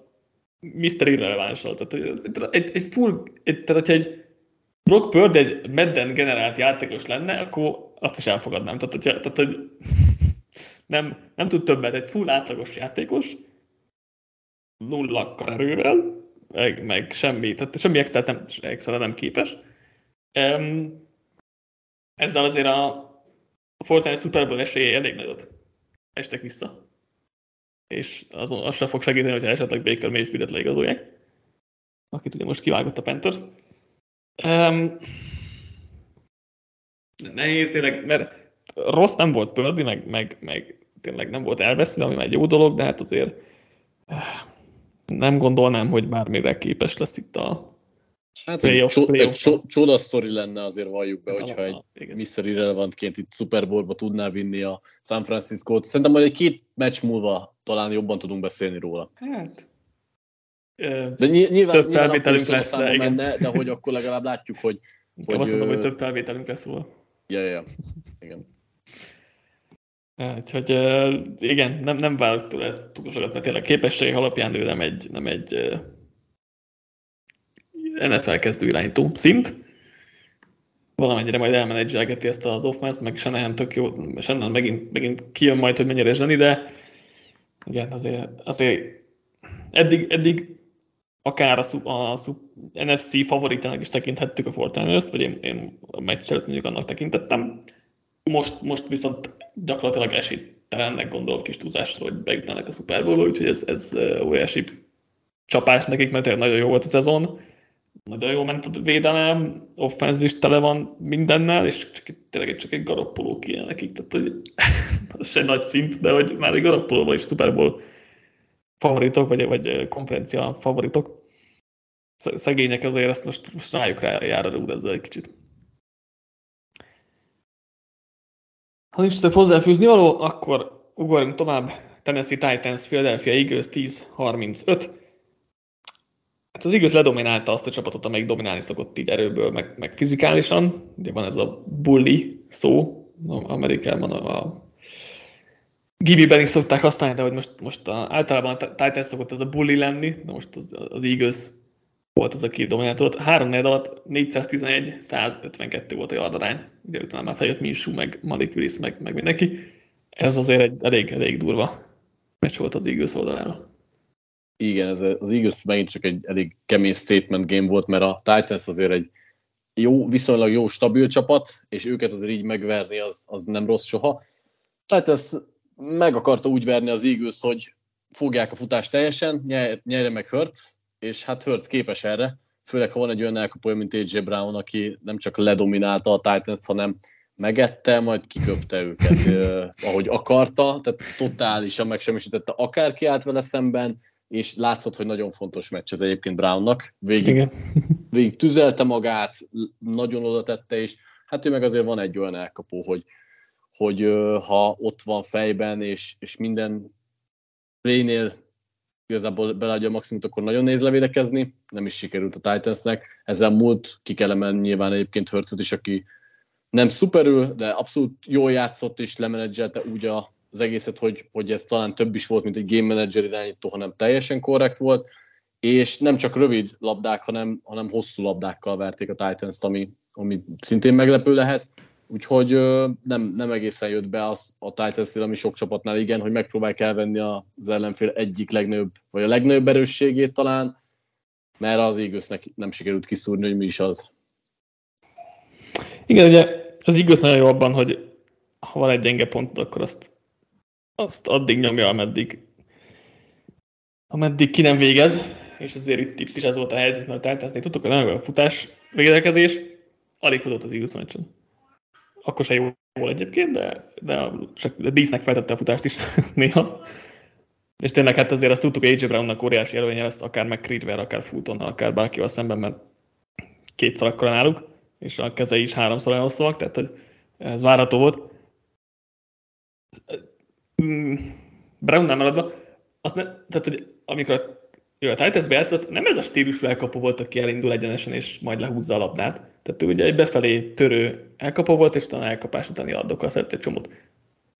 Mr. Irrelevánsal. Tehát egy, egy full, egy, tehát hogyha egy Brock Purdy egy Madden generált játékos lenne, akkor azt is elfogadnám. Tehát, hogyha, tehát hogy *laughs* nem, nem tud többet, egy full átlagos játékos, nulla erővel, meg, meg semmi, tehát semmi extra nem, extra nem képes. Um, ezzel azért a Fortnite Super Bowl esélye elég nagyot estek vissza. És azon az sem fog segíteni, hogyha esetleg Baker Mayfield-et leigazolják, akit ugye most kivágott a Panthers. Um, nehéz tényleg, mert rossz nem volt Pördi, meg, meg, meg tényleg nem volt elveszve, ami már egy jó dolog, de hát azért eh, nem gondolnám, hogy bármire képes lesz itt a Hát egy, cso- egy cso- csoda sztori lenne azért valljuk be, hogyha egy igen. Mr. Irrelevantként itt Super Bowl-ba tudná vinni a San Francisco-t. Szerintem majd egy két meccs múlva talán jobban tudunk beszélni róla. Hát, de nyilván, több nyilván felvételünk lesz, de, menne, de hogy akkor legalább látjuk, hogy... hogy azt mondom, hogy több felvételünk lesz róla. Ja, ja, igen. Úgyhogy igen, nem, nem várok tőle túl sokat, mert tényleg képességek alapján ő nem egy, nem egy NFL kezdő irányító szint. Valamennyire majd elmenedzselgeti ezt az offense meg Shanahan tök jó, Shanahan megint, megint kijön majd, hogy mennyire zseni, de igen, azért, azért eddig, eddig akár a, a, a NFC favoritának is tekinthettük a Fortnite-t, vagy én, én a meccset mondjuk annak tekintettem. Most, most viszont gyakorlatilag esélytelennek gondolom kis túlzásra, hogy bejutnának a Super Bowl-ba, úgyhogy ez, ez óriási csapás nekik, mert nagyon jó volt a szezon. Nagyon jó ment a védelem, offenz is tele van mindennel, és csak, tényleg csak egy garoppoló kéne nekik, tehát hogy *laughs* se nagy szint, de hogy már egy garoppolóban is Super Bowl favoritok, vagy, vagy konferencia favoritok. Szegények azért ezt most, most rájuk rá, jár a rúd ezzel egy kicsit. Ha nincs több hozzáfűzni való, akkor ugorjunk tovább. Tennessee Titans, Philadelphia Eagles 10-35. Hát az Eagles ledominálta azt a csapatot, amelyik dominálni szokott így erőből, meg, meg fizikálisan. Ugye van ez a bully szó, Amerikában a, a Gibi-ben is szokták használni, de hogy most, most a, általában a Titans szokott ez a bully lenni, de most az, az Eagles volt az, aki dominált. Három négy alatt 411, 152 volt a yardarány. Ugye utána már feljött Minshew, meg Malik Willis, meg, meg mindenki. Ez azért egy elég, elég durva meccs volt az Eagles oldalára. Igen, ez az Eagles megint csak egy elég kemény statement game volt, mert a Titans azért egy jó, viszonylag jó, stabil csapat, és őket azért így megverni az, az nem rossz soha. Titans meg akarta úgy verni az Eagles, hogy fogják a futást teljesen, nyer, nyerje meg Hurts, és hát Hurts képes erre, főleg ha van egy olyan elkapója, mint AJ Brown, aki nem csak ledominálta a Titans, hanem megette, majd kiköpte őket, eh, ahogy akarta, tehát totálisan megsemmisítette akárki állt vele szemben, és látszott, hogy nagyon fontos meccs ez egyébként Brownnak. Végig, Igen. *laughs* végig tüzelte magát, nagyon oda tette, és hát ő meg azért van egy olyan elkapó, hogy, hogy ha ott van fejben, és, és minden playnél igazából beleadja a maximumot, akkor nagyon néz levédekezni, nem is sikerült a Titansnek. Ezzel múlt ki kell emelni nyilván egyébként Hörcöt is, aki nem szuperül, de abszolút jól játszott és lemenedzselte úgy a, az egészet, hogy, hogy ez talán több is volt, mint egy game manager irányító, hanem teljesen korrekt volt, és nem csak rövid labdák, hanem, hanem hosszú labdákkal verték a Titans-t, ami, ami szintén meglepő lehet. Úgyhogy nem, nem egészen jött be az, a titans ami sok csapatnál igen, hogy megpróbálják elvenni az ellenfél egyik legnagyobb, vagy a legnagyobb erősségét talán, mert az Eaglesnek nem sikerült kiszúrni, hogy mi is az. Igen, ugye az Eagles nagyon jó abban, hogy ha van egy gyenge pont, akkor azt, azt addig nyomja, ameddig, ameddig ki nem végez, és azért itt, itt is ez volt a helyzet, mert Titansnél tudtuk, hogy nagyon a futás védekezés, alig futott az Eagles meccsen akkor se jó egyébként, de, de csak dísznek feltette a futást is *laughs* néha. És tényleg hát azért azt tudtuk, hogy AJ Brownnak óriási előnye lesz, akár McCreedvel, akár Fultonnal, akár bárkivel szemben, mert kétszer akkora náluk, és a kezei is háromszor olyan hosszúak, tehát hogy ez várható volt. Mm, Brown nem maradva, azt ne, tehát, hogy amikor ő a Titans játszott, nem ez a stílusú elkapó volt, aki elindul egyenesen és majd lehúzza a labdát. Tehát ő ugye egy befelé törő elkapó volt, és utána elkapás utáni addokkal szeret egy csomót.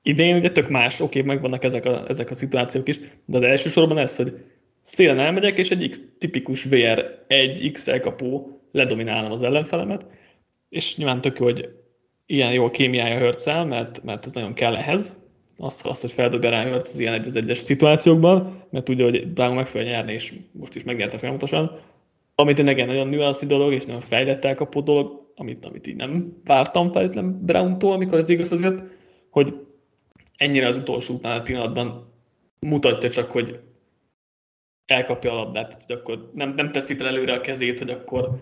Idén ugye tök más, oké, megvannak ezek a, ezek a szituációk is, de az elsősorban ez, hogy szélen elmegyek, és egy tipikus VR 1 X elkapó ledominálnom az ellenfelemet, és nyilván tök jó, hogy ilyen jó a kémiája hörcel, mert, mert ez nagyon kell ehhez, az, az hogy feldobja rá az ilyen egy az egyes szituációkban, mert tudja, hogy Brown meg fogja nyerni, és most is megnyerte folyamatosan. Ami tényleg egy nagyon nüanszi dolog, és nagyon fejlett elkapó dolog, amit, amit így nem vártam feltétlenül Brown-tól, amikor az igaz jött, hogy ennyire az utolsó után a pillanatban mutatja csak, hogy elkapja a labdát, hogy akkor nem, nem teszi fel előre a kezét, hogy akkor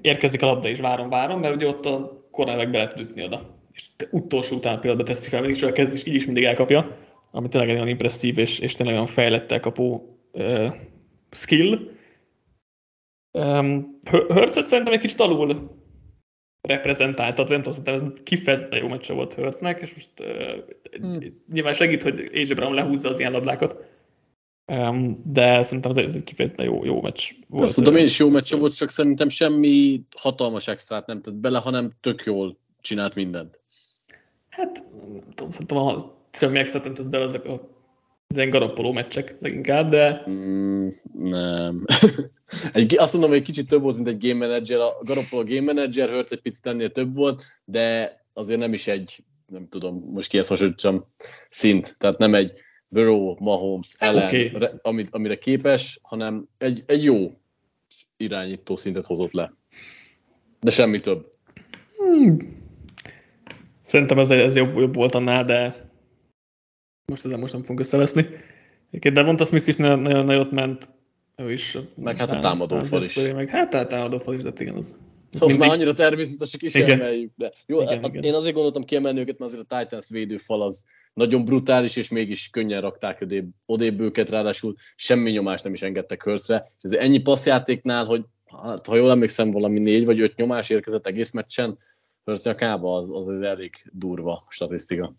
érkezik a labda és várom, várom, mert ugye ott a kornelek be lehet ütni oda. És utolsó után például teszi fel, és kezd, és így is mindig elkapja, ami tényleg egy olyan impresszív és, és tényleg olyan fejlett elkapó uh, skill. Um, Hörcöt szerintem egy kicsit alul reprezentáltat, nem tudom, szerintem kifejezetten jó meccse volt Hörcnek, és most uh, hmm. nyilván segít, hogy AJ Brown lehúzza az ilyen labdákat, um, de szerintem ez egy kifejezetten jó, jó meccs volt. Azt mondom, én is jó meccs volt, csak szerintem semmi hatalmas extrát nem tett bele, hanem tök jól csinált mindent. Hát, nem tudom, szerintem a semmi extrát nem tett bele ezek a az ilyen garoppoló meccsek leginkább, de... Mm, nem. *laughs* egy, azt mondom, hogy egy kicsit több volt, mint egy game manager. A garoppoló game manager, Hurts egy picit ennél több volt, de azért nem is egy, nem tudom, most kihez hasonlítsam, szint. Tehát nem egy Burrow, Mahomes ellen, okay. amit, amire képes, hanem egy, egy jó irányító szintet hozott le. De semmi több. Hmm. Szerintem ez, ez jobb, jobb volt annál, de most ezen most nem fogunk összeveszni. De mondta Smith is nagyon, nagyon nagyot ment, ő is. Meg hát a támadófal is. Meg hát a támadófal is, de igen, az, az, az már annyira természetes, hogy is emeljük. De jó, igen, a, igen. én azért gondoltam kiemelni őket, mert azért a Titans védőfal az nagyon brutális, és mégis könnyen rakták odébb, odébb őket, ráadásul semmi nyomást nem is engedtek Hurszre. És ez ennyi passzjátéknál, hogy hát, ha jól emlékszem, valami négy vagy öt nyomás érkezett egész meccsen, Hursz nyakába, az, az, az elég durva statisztika.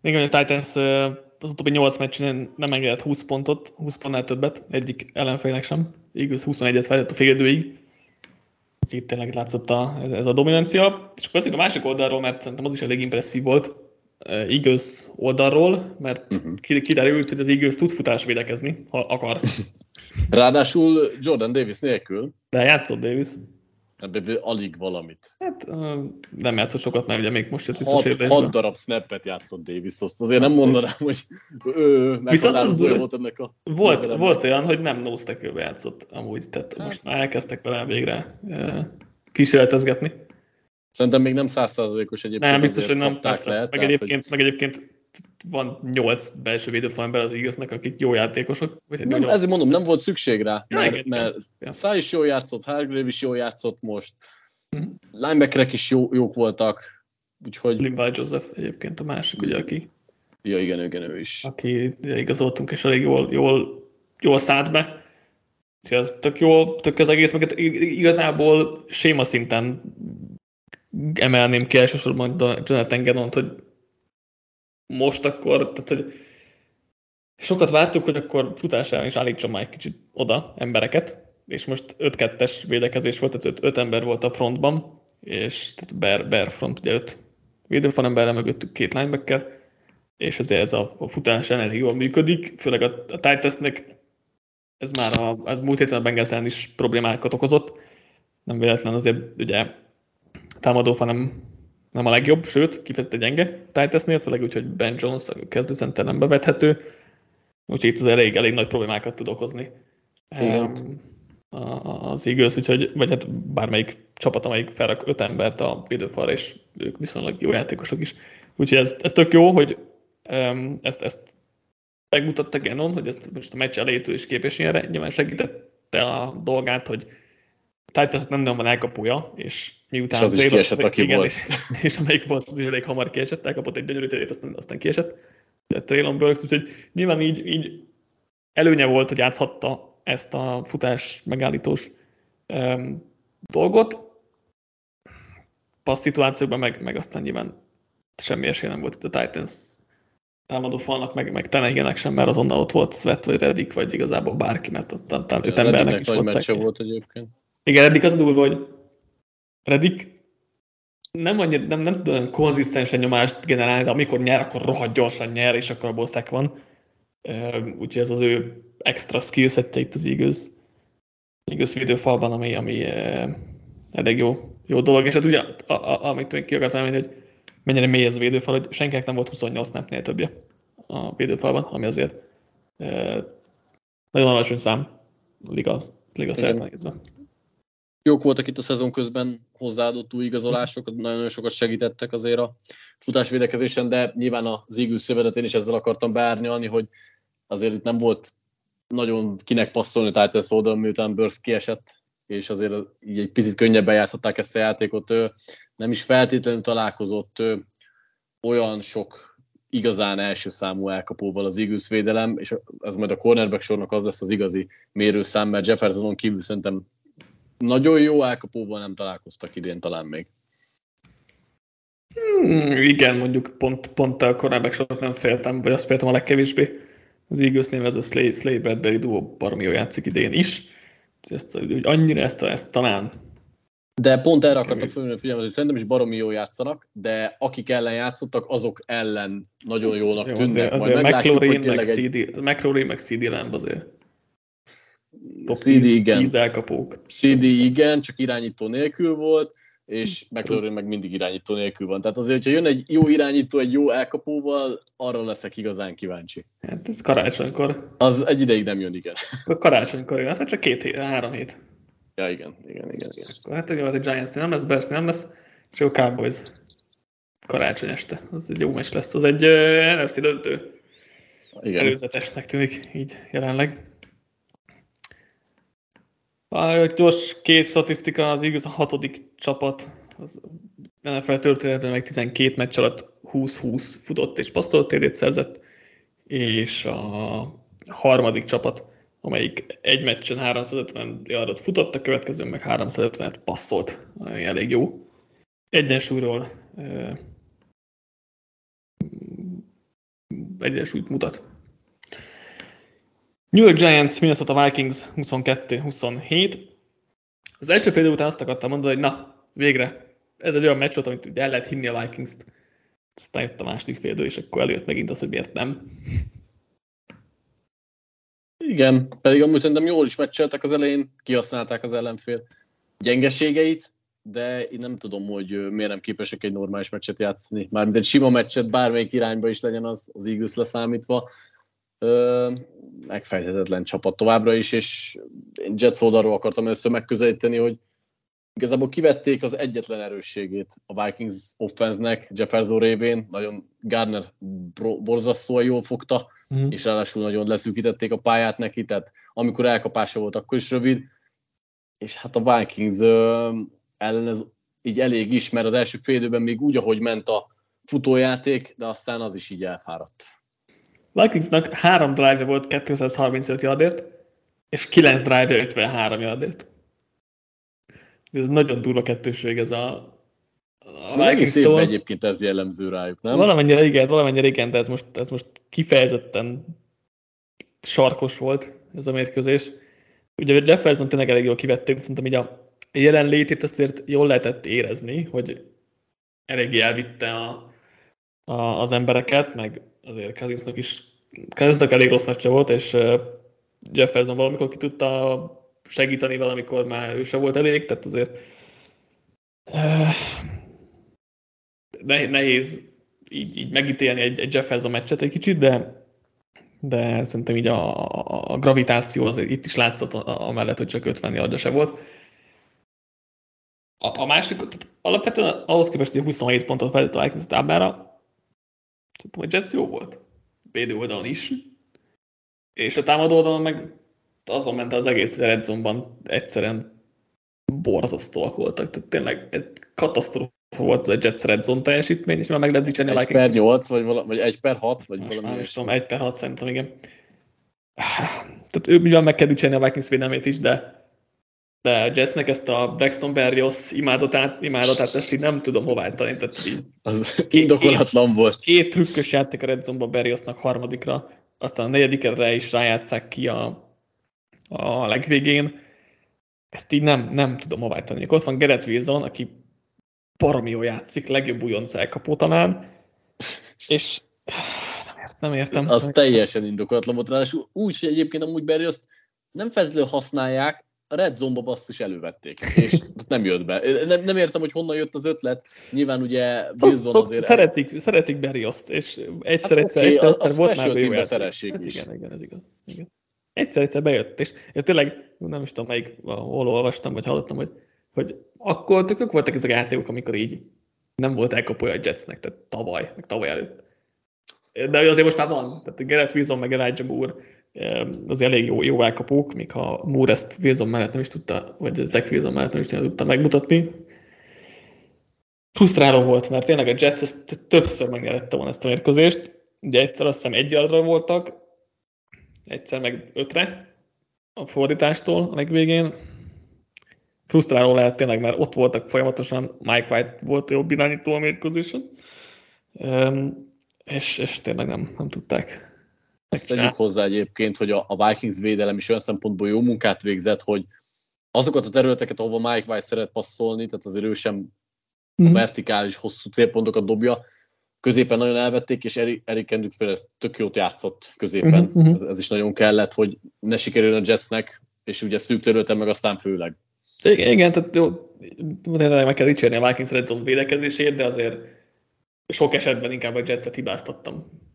Még a Titans az utóbbi 8 meccsen nem engedett 20 pontot, 20 pontnál többet, egyik ellenfélnek sem. Igaz, 21-et fejlett a félidőig. Itt tényleg látszott a, ez, ez a dominancia. És akkor a másik oldalról, mert szerintem az is elég impresszív volt, Eagles oldalról, mert uh-huh. kiderült, hogy az Eagles tud futás védekezni, ha akar. *laughs* Ráadásul Jordan Davis nélkül. De játszott Davis. Ebből alig valamit. Hát nem játszott sokat, mert ugye még most jött vissza hat, hat darab snappet játszott Davis, azt azért nem mondanám, hogy ő Viszont az volt ennek a volt, volt olyan, hogy nem nose játszott amúgy, tehát hát. most már elkezdtek vele végre kísérletezgetni. Szerintem még nem százszázalékos egyébként. Nem, biztos, hogy nem. Persze. Lehet, meg, egyébként, hogy... meg egyébként van nyolc belső védőfal ember az igaznak, akik jó játékosok. Vagy nem, nagyon... ezért mondom, nem volt szükség rá, ja, mert, igen, mert ja. Szá is jól játszott, Hargrave is jól játszott most, hm. linebackerek is jó, jók voltak, úgyhogy... Limbai Joseph egyébként a másik, ugye, aki... Ja, igen, igen, ő is. Aki igazoltunk, és elég jól, jól, jól szállt be. Úgyhogy ez tök jó, tök az egész, meg igazából séma szinten emelném ki elsősorban Jonathan Gedont, hogy most akkor, tehát hogy sokat vártuk, hogy akkor futásán is állítson már egy kicsit oda embereket, és most 5-2-es védekezés volt, tehát 5 ember volt a frontban, és tehát bear, bear front, ugye 5 védőfal emberre mögöttük két linebacker, és azért ez a, a futás elég jól működik, főleg a, a Titansnek ez már a, a múlt héten a Bengals is problémákat okozott, nem véletlen azért ugye támadó, hanem nem a legjobb, sőt, kifejezetten gyenge Titansnél, főleg úgy, hogy Ben Jones a kezdőcenter nem bevethető, úgyhogy itt az elég, elég nagy problémákat tud okozni. Igen. Az igaz, úgyhogy, vagy hát bármelyik csapat, amelyik felrak öt embert a védőfalra, és ők viszonylag jó játékosok is. Úgyhogy ez, ez tök jó, hogy um, ezt, ezt megmutatta Genon, hogy ezt most a meccs elejétől is képes ilyenre. Nyilván segítette a dolgát, hogy Titans nem nagyon van elkapója, és miután... És az is kiesett, aki igen, volt. És, *laughs* és, amelyik volt, az is elég hamar kiesett, elkapott egy gyönyörű terét, aztán, aztán kiesett. Traylon Burks, úgyhogy nyilván így, így előnye volt, hogy játszhatta ezt a futás megállítós um, dolgot. Passz szituációkban meg, meg aztán nyilván semmi esély nem volt itt a Titans támadó falnak, meg, meg Tenehigenek sem, mert azonnal ott volt Svet, vagy Redik, vagy igazából bárki, mert ott talán öt embernek is volt volt egyébként. Igen, eddig az durva, hogy Reddick nem, annyira, nem, nem tud olyan konzisztensen nyomást generálni, de amikor nyer, akkor rohadt gyorsan nyer, és akkor abból szek van. Úgyhogy ez az ő extra skillsetje itt az igaz. Igaz videófalban, ami, ami elég jó, jó dolog. És hát ugye, a, a, amit még ki akarsz hogy mennyire mély ez a védőfal, hogy senkinek nem volt 28 snapnél többje a védőfalban, ami azért nagyon alacsony szám liga, liga szerte nézve jók voltak itt a szezon közben hozzáadott új igazolások, nagyon sokat segítettek azért a futásvédekezésen, de nyilván az Eagles szövetén is ezzel akartam beárnyalni, hogy azért itt nem volt nagyon kinek passzolni Titan Soldon, miután Burst kiesett, és azért így egy picit könnyebben játszották ezt a játékot. Nem is feltétlenül találkozott olyan sok igazán első számú elkapóval az Eagles védelem, és ez majd a cornerback sornak az lesz az igazi mérőszám, mert Jeffersonon kívül szerintem nagyon jó elkapóval nem találkoztak idén talán még. Hmm, igen, mondjuk pont, pont a cornerback sorot nem féltem, vagy azt féltem a legkevésbé. Az Eaglesnél ez a Slay, Slay Bradbury duo baromi jó játszik idén is. Ezt, hogy annyira ezt, ezt talán de pont erre akartam fölmenni figyelmet, hogy szerintem is baromi jó játszanak, de akik ellen játszottak, azok ellen nagyon jónak jó, tűnnek. Azért, azért McLaurin, meg CD. McLaurin meg CD Lamb azért. Top CD 10, igen. 10 elkapók. CD igen, csak irányító nélkül volt, és McLaurin meg mindig irányító nélkül van. Tehát azért, hogyha jön egy jó irányító egy jó elkapóval, arra leszek igazán kíváncsi. Hát ez karácsonykor. Az egy ideig nem jön, igen. Karácsonykor jön, az már csak két hét, három hét. Ja, igen, igen, igen. igen. Hát hogy a Giants nem lesz, Bears nem lesz, csak a Cowboys karácsony este. Az egy jó meccs lesz, az egy uh, NFC döntő. Igen. Előzetesnek tűnik így jelenleg. A gyors két statisztika, az igaz a hatodik csapat, az NFL történetben meg 12 meccs alatt 20-20 futott és passzolt térét szerzett, és a harmadik csapat amelyik egy meccsen 350 yardot futott, a következőn meg 350-et passzolt. Elég jó. Egyensúlyról egyensúlyt mutat. New York Giants, Minnesota Vikings 22-27. Az első fél után azt akartam mondani, hogy na, végre, ez egy olyan meccs volt, amit el lehet hinni a Vikings-t. Aztán jött a második fél és akkor előtt megint az, hogy miért nem. Igen, pedig amúgy szerintem jól is meccseltek az elején, kihasználták az ellenfél gyengeségeit, de én nem tudom, hogy miért nem képesek egy normális meccset játszani. Mármint egy sima meccset, bármelyik irányba is legyen az, az Eagles leszámítva. Ö, megfejthetetlen csapat továbbra is, és én Jets oldalról akartam először megközelíteni, hogy igazából kivették az egyetlen erősségét a Vikings offense-nek Jefferson révén, nagyon Garner borzasztóan jól fogta, mm. és ráadásul nagyon leszűkítették a pályát neki, tehát amikor elkapása volt, akkor is rövid, és hát a Vikings ellen ez így elég is, mert az első fél időben még úgy, ahogy ment a futójáték, de aztán az is így elfáradt. Vikingsnak három drive volt 235 yardért, és 9 drive 53 yardért. Ez nagyon durva kettőség ez a, a egész évben egyébként ez jellemző rájuk, nem? Valamennyire igen, valamennyire igen, de ez most, ez most kifejezetten sarkos volt ez a mérkőzés. Ugye Jefferson tényleg elég jól kivették, szerintem így a jelenlétét azért jól lehetett érezni, hogy eléggé elvitte a, a, az embereket, meg azért Cousinsnak is Cousinsnak elég rossz meccse volt, és Jefferson valamikor ki tudta segíteni valamikor már ő se volt elég, tehát azért nehéz így, így megítélni egy, egy Jefferson meccset egy kicsit, de, de szerintem így a, a gravitáció az itt is látszott amellett, hogy csak 50 yardja se volt. A, a másik, tehát alapvetően ahhoz képest, hogy 27 pontot fejlett a Vikings táblára, szerintem a Jets jó volt. Védő oldalon is. És a támadó oldalon meg azon ment az egész Red Zone-ban egyszerűen borzasztóak voltak. Tehát tényleg egy katasztrófa volt az a Jets Red Zone teljesítmény, és már meg lehet dicsérni a 1 per 8, vagy, vala, vagy 1 per 6, vagy Most valami is. tudom, 1 per 6 szerintem, igen. Tehát ő ugyan meg kell dicsérni a Vikings védelmét is, de de Jessnek ezt a Braxton Berrios imádatát, imádatát ezt így nem tudom hová tenni. Tehát így az indokolatlan volt. Két trükkös játék a Red Zone-ba Berriosnak harmadikra, aztán a negyedikre is rájátszák ki a, a legvégén. Ezt így nem, nem tudom hová tenni. Ott van Gerett Wilson, aki baromi jól játszik, legjobb újonc elkapó talán, és nem, ért, nem értem. Az teljesen indokolatlan volt, ráadásul úgy, hogy egyébként amúgy Barry azt nem feltétlenül használják, a Red Zone-ba basszus elővették, és nem jött be. Nem, nem értem, hogy honnan jött az ötlet. Nyilván ugye Wilson szok, azért... Szeretik, el... szeretik Berrioszt, és egyszer, hát egyszer, okay, egyszer, egyszer, volt már jó szeresség hát is. Igen, igen, ez igaz. Igen. Egyszer, egyszer bejött, és én tényleg, nem is tudom, melyik, hol olvastam, vagy hallottam, hogy hogy akkor tökök voltak ezek a játékok, amikor így nem volt elkapója a Jetsnek, tehát tavaly, meg tavaly előtt. De azért most már van. Tehát Gerett Wilson, meg Elijah Moore, az elég jó, jó elkapók, még ha Moore ezt Wilson mellett nem is tudta, vagy Zach Wilson mellett nem is tudta megmutatni. Frusztráló volt, mert tényleg a Jets ezt többször megnyerette volna ezt a mérkőzést. Ugye egyszer azt hiszem egy yardra voltak, egyszer meg ötre a fordítástól a legvégén. Frusztráló lehet tényleg, mert ott voltak folyamatosan, Mike White volt jobb irányító a mérkőzésen, és, és tényleg nem, nem tudták ezt tegyük hozzá egyébként, hogy a, a Vikings védelem is olyan szempontból jó munkát végzett, hogy azokat a területeket, ahova Mike White szeret passzolni, tehát azért ő sem a mhm. vertikális, hosszú célpontokat dobja, középen nagyon elvették, és Eric, Eric például tök jót játszott középen. Uh-huh. Ez, ez, is nagyon kellett, hogy ne sikerüljön a Jetsnek, és ugye szűk területen meg aztán főleg. Igen, igen tehát jó, meg kell dicsérni a Vikings Red Zone védekezését, de azért sok esetben inkább a Jetset hibáztattam.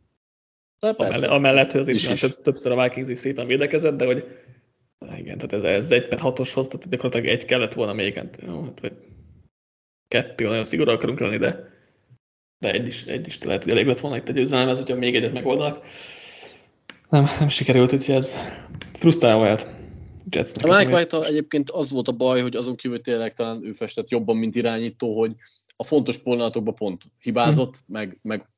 Amellett, amellett, hogy azért is, is. Több, többször a Vikings is szépen védekezett, de hogy igen, tehát ez, ez egy per hatoshoz, tehát gyakorlatilag egy kellett volna még, hát, jó, hát, vagy kettő, nagyon szigorú akarunk lenni, de, de egy is, egy is lehet, hogy elég lett volna itt a győzelem, ez, hogyha még egyet megoldanak. Nem, nem sikerült, úgyhogy ez frusztráló lehet. Jetsnek a Mike white egyébként az volt a baj, hogy azon kívül tényleg talán ő festett jobban, mint irányító, hogy a fontos pillanatokban pont hibázott, hm. meg, meg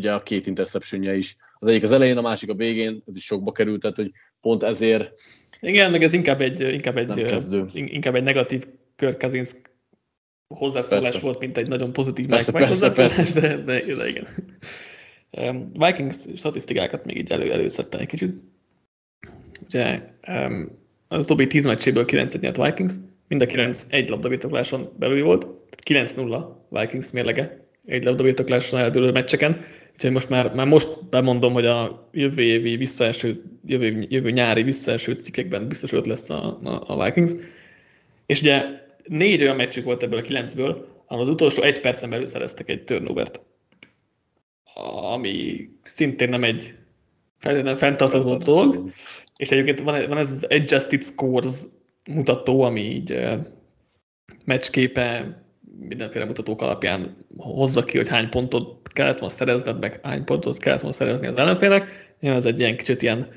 ugye a két interceptionje is. Az egyik az elején, a másik a végén, ez is sokba került, tehát hogy pont ezért igen, meg ez inkább egy, inkább egy, inkább egy negatív Cousins hozzászólás persze. volt, mint egy nagyon pozitív persze, Mike persze, persze. De, de, de, igen. Vikings statisztikákat még így elő, előszedtem egy kicsit. Ugye az utóbbi 10 meccséből 9 nyert Vikings, mind a 9 egy labdabirtokláson belül volt, tehát 9-0 Vikings mérlege egy labdabirtokláson eldőlő meccseken, úgyhogy most már, már most bemondom, hogy a jövő évi visszaeső, jövő, jövő nyári visszaeső cikkekben biztos ott lesz a, a, a Vikings. És ugye négy olyan meccsük volt ebből a kilencből, ahol az utolsó egy percen belül szereztek egy turnovert. Ami szintén nem egy feltétlenül fenntartható dolog. És egyébként van, van ez az adjusted scores mutató, ami így meccsképe mindenféle mutatók alapján hozza ki, hogy hány pontot kellett volna szerezned, meg hány pontot kellett volna szerezni az ellenfélnek. Ez egy ilyen kicsit ilyen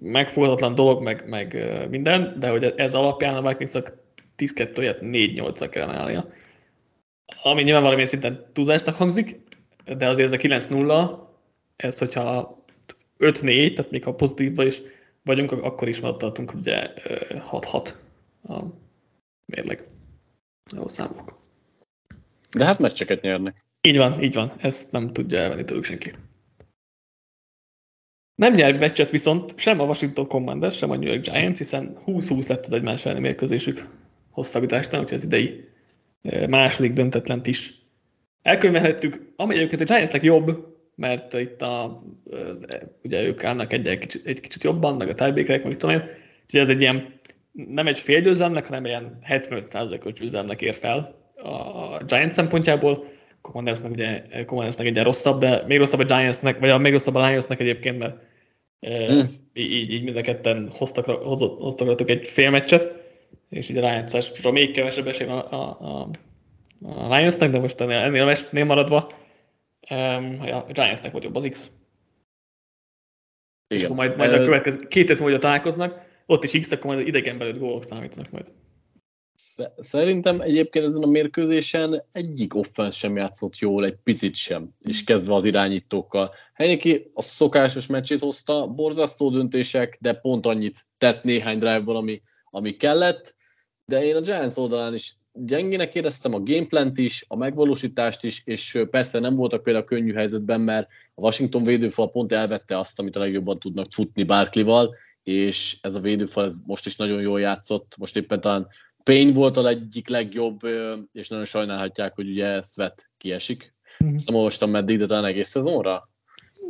megfoghatatlan dolog, meg, meg minden, de hogy ez alapján a Vikingsnak 10-2-et 4-8-ra kellene állnia. Ami nyilván valamilyen szinten túlzásnak hangzik, de azért ez a 9-0, ez hogyha 5-4, tehát még ha pozitívban is vagyunk, akkor is tartunk ugye 6-6 a mérleg. Jó számok. De hát meccseket nyernek. Így van, így van. Ezt nem tudja elvenni tőlük senki. Nem nyer meccset viszont sem a Washington Commanders, sem a New York Giants, hiszen 20-20 lett az egymás elleni mérkőzésük hosszabbításnál, úgyhogy az idei második döntetlent is elkönyvelhettük, amely egyébként a Giantsnek jobb, mert itt a, az, ugye ők állnak egy, egy, kicsit, egy kicsit jobban, meg a tiebreakerek, meg tudom én, úgyhogy ez egy ilyen, nem egy fél győzelmnek, hanem ilyen 75%-os győzelmnek ér fel a Giants szempontjából, Commandersnek ugye Commandersnek egy rosszabb, de még rosszabb a Giantsnek, vagy a még rosszabb a Lionsnek egyébként, mert mm. így, így mind a ketten hoztak, hozott, hoztak egy fél meccset, és így a rájátszásra még kevesebb esély a, a, a, a Lionsnek, de most ennél, ennél a meccsnél maradva um, a Giantsnek volt jobb az X. Igen. És akkor majd, majd a következő két hét múlva találkoznak, ott is X, akkor majd idegen belőtt gólok számítanak majd. Szerintem egyébként ezen a mérkőzésen egyik offense sem játszott jól, egy picit sem, és kezdve az irányítókkal. Heineke a szokásos meccsét hozta, borzasztó döntések, de pont annyit tett néhány drive-ban, ami, ami kellett, de én a Giants oldalán is gyengének éreztem a gameplant is, a megvalósítást is, és persze nem voltak például könnyű helyzetben, mert a Washington védőfal pont elvette azt, amit a legjobban tudnak futni Barkley-val, és ez a védőfal ez most is nagyon jól játszott, most éppen talán Payne volt a egyik legjobb, és nagyon sajnálhatják, hogy ugye Svet kiesik. Mm-hmm. Nem olvastam meddig, de talán egész szezonra?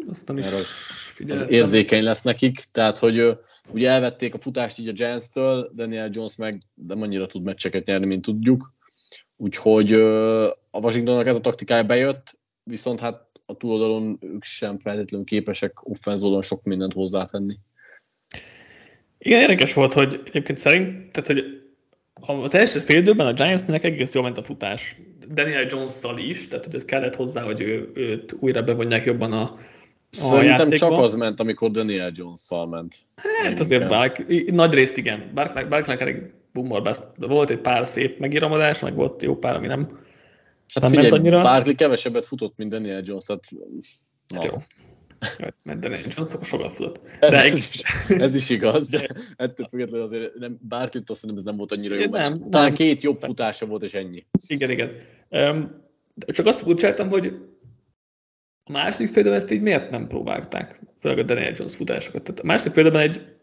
Azt nem is az, az érzékeny lesz nekik, tehát hogy ugye elvették a futást így a Giants-től, Daniel Jones meg nem annyira tud meccseket nyerni, mint tudjuk. Úgyhogy a Washingtonnak ez a taktikája bejött, viszont hát a túloldalon ők sem feltétlenül képesek offenzódon sok mindent hozzátenni. Igen, érdekes volt, hogy egyébként szerint, tehát hogy az első fél időben a Giantsnek egész jól ment a futás. Daniel Jones-szal is, tehát hogy ez kellett hozzá, hogy ő, őt újra bevonják jobban a, Szerintem csak az ment, amikor Daniel Jones-szal ment. Hát azért bár, nagy részt igen. Barkley elég bumor, volt egy pár szép megíramodás, meg volt jó pár, ami nem, hát nem figyelj, annyira. Barkley kevesebbet futott, mint Daniel Jones, hát, hát jó. Jones akkor sokat futott. De ez, is, ez is igaz, de ettől függetlenül azért nem, Barkley-t azt ez nem volt annyira jó nem, meccs. Talán nem. két jobb futása volt, és ennyi. Igen, igen. Um, csak azt furcsáltam, hogy a második félben ezt így miért nem próbálták? Főleg a Daniel Jones futásokat. Tehát a második félben egy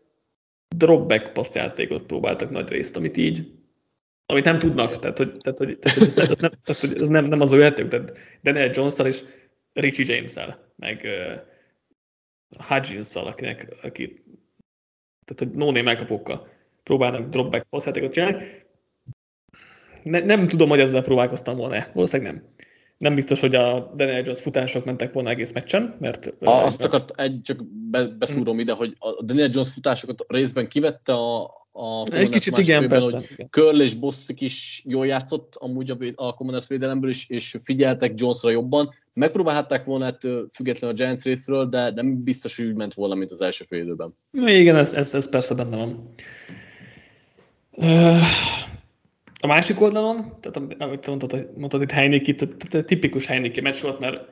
dropback passzjátékot próbáltak nagy részt, amit így amit nem tudnak, tehát hogy, tehát, hogy, tehát, hogy, ez, nem, tehát, hogy ez nem, nem az ő játék, tehát Daniel jones és Richie James-el, meg uh, Hudgens-szal, akinek, aki, tehát hogy no-name elkapókkal próbálnak dropback passzjátékot csinálni. Ne, nem tudom, hogy ezzel próbálkoztam volna valószínűleg nem nem biztos, hogy a Daniel Jones futások mentek volna egész meccsen, mert... Azt akart egy, csak be, beszúrom mm. ide, hogy a Daniel Jones futásokat részben kivette a, a Egy kicsit igen, évben, persze. Hogy. Curl és Bosszik is jól játszott amúgy a, a Commanders védelemből is, és figyeltek Jonesra jobban. Megpróbálhatták volna ettől független a Giants részről, de nem biztos, hogy úgy ment volna, mint az első fél időben. Igen, ez, ez, ez persze benne van. A másik oldalon, tehát amit mondtad, mondtad itt Heineke, tehát tipikus Heineke meccs volt, mert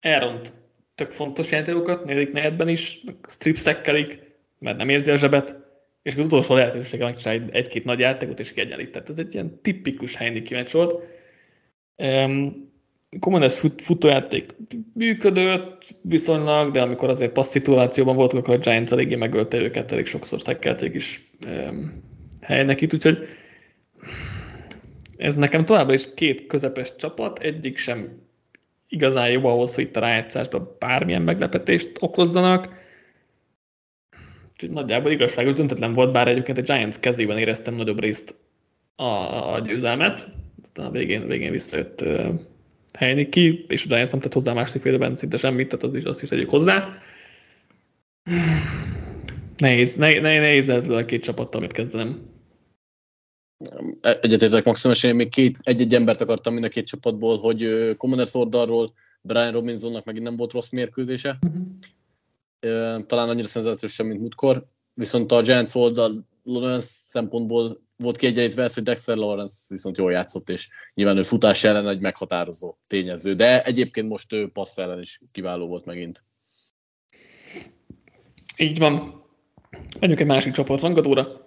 elront tök fontos játékokat, negyedik negyedben is, stripszekkelik, mert nem érzi a zsebet, és az utolsó lehetősége megcsinálni egy-két nagy játékot, és kiegyenlít. Tehát ez egy ilyen tipikus Heineke meccs volt. Um, ez fut, futójáték működött viszonylag, de amikor azért passz szituációban voltak, akkor a Giants eléggé megölte őket, elég sokszor szekkelték is um, helynek itt, úgyhogy ez nekem továbbra is két közepes csapat, egyik sem igazán jó ahhoz, hogy itt a rájátszásban bármilyen meglepetést okozzanak. Úgyhogy nagyjából igazságos döntetlen volt, bár egyébként a Giants kezében éreztem nagyobb részt a, a győzelmet. Aztán a végén, végén visszajött uh, helyni ki, és a Giants nem tett hozzá másik félben szinte semmit, tehát az is, azt is tegyük hozzá. Nehéz, nehéz, nehéz ezzel a két csapattal mit kezdenem. Egyetértek Maximus, én még két, egy-egy embert akartam mind a két csapatból, hogy Commoners oldalról Brian Robinsonnak megint nem volt rossz mérkőzése. Uh-huh. Talán annyira szenzációs sem, mint múltkor. Viszont a Giants oldal olyan szempontból volt kiegyenlítve ez, hogy Dexter Lawrence viszont jól játszott, és nyilván ő futás ellen egy meghatározó tényező. De egyébként most ő passz ellen is kiváló volt megint. Így van. Menjünk egy másik csoport rangadóra.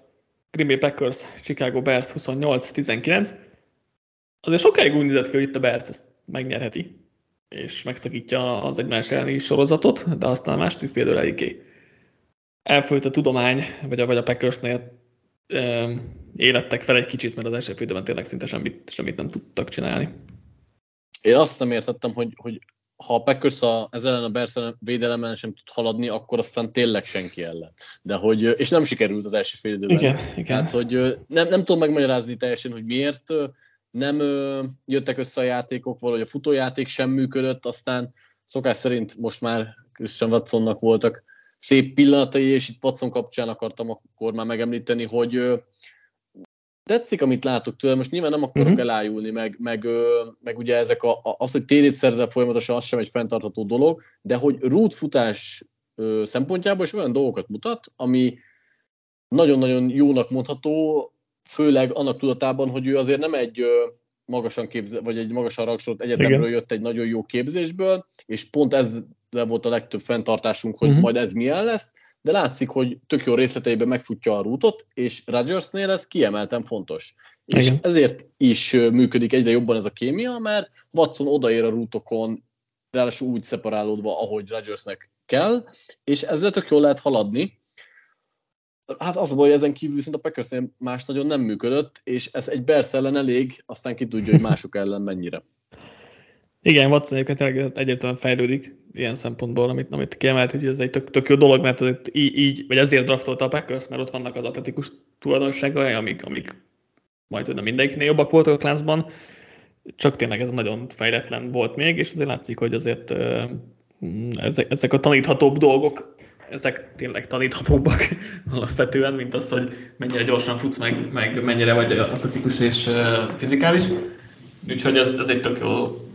Green Bay Packers, Chicago Bears 28-19. Azért sokáig úgy nézett ki, hogy itt a Bears ezt megnyerheti, és megszakítja az egymás elleni sorozatot, de aztán a második fél eléggé elfolyt a tudomány, vagy a, vagy a Packersnél ö, élettek fel egy kicsit, mert az első félidőben tényleg szinte semmit, semmit nem tudtak csinálni. Én azt nem értettem, hogy, hogy ha a Packers a, ez ellen a Bears védelemmel sem tud haladni, akkor aztán tényleg senki ellen. De hogy, és nem sikerült az első fél időben. Igen, igen. Tehát, hogy nem, nem tudom megmagyarázni teljesen, hogy miért nem jöttek össze a játékok, valahogy a futójáték sem működött, aztán szokás szerint most már Christian Watsonnak voltak szép pillanatai, és itt Watson kapcsán akartam akkor már megemlíteni, hogy tetszik, amit látok tőle, most nyilván nem akarok uh-huh. elájulni, meg, meg, meg ugye ezek a, az, hogy TD-t szerzel folyamatosan, az sem egy fenntartható dolog, de hogy root futás szempontjából is olyan dolgokat mutat, ami nagyon-nagyon jónak mondható, főleg annak tudatában, hogy ő azért nem egy magasan képze, vagy egy magasan rangsorolt egyetemről Igen. jött egy nagyon jó képzésből, és pont ez volt a legtöbb fenntartásunk, hogy uh-huh. majd ez milyen lesz, de látszik, hogy tök jó részleteiben megfutja a rútot, és Rodgersnél ez kiemelten fontos. Igen. És ezért is működik egyre jobban ez a kémia, mert Watson odaér a rútokon, ráadásul úgy szeparálódva, ahogy Rodgersnek kell, és ezzel tök jól lehet haladni. Hát az a baj, ezen kívül viszont a Packersnél más nagyon nem működött, és ez egy Bears ellen elég, aztán ki tudja, hogy mások ellen mennyire. Igen, Watson egyébként egyértelműen fejlődik ilyen szempontból, amit, amit kiemelt, hogy ez egy tök, tök jó dolog, mert ez így, így, vagy ezért draftolta a Packers, mert ott vannak az atletikus tulajdonságai, amik, amik majd nem mindenkinél jobbak voltak a klászban, csak tényleg ez nagyon fejletlen volt még, és azért látszik, hogy azért ezek, ezek a taníthatóbb dolgok, ezek tényleg taníthatóbbak *laughs* alapvetően, mint az, hogy mennyire gyorsan futsz, meg, meg mennyire vagy atletikus és fizikális. Úgyhogy ez, ez egy tök jó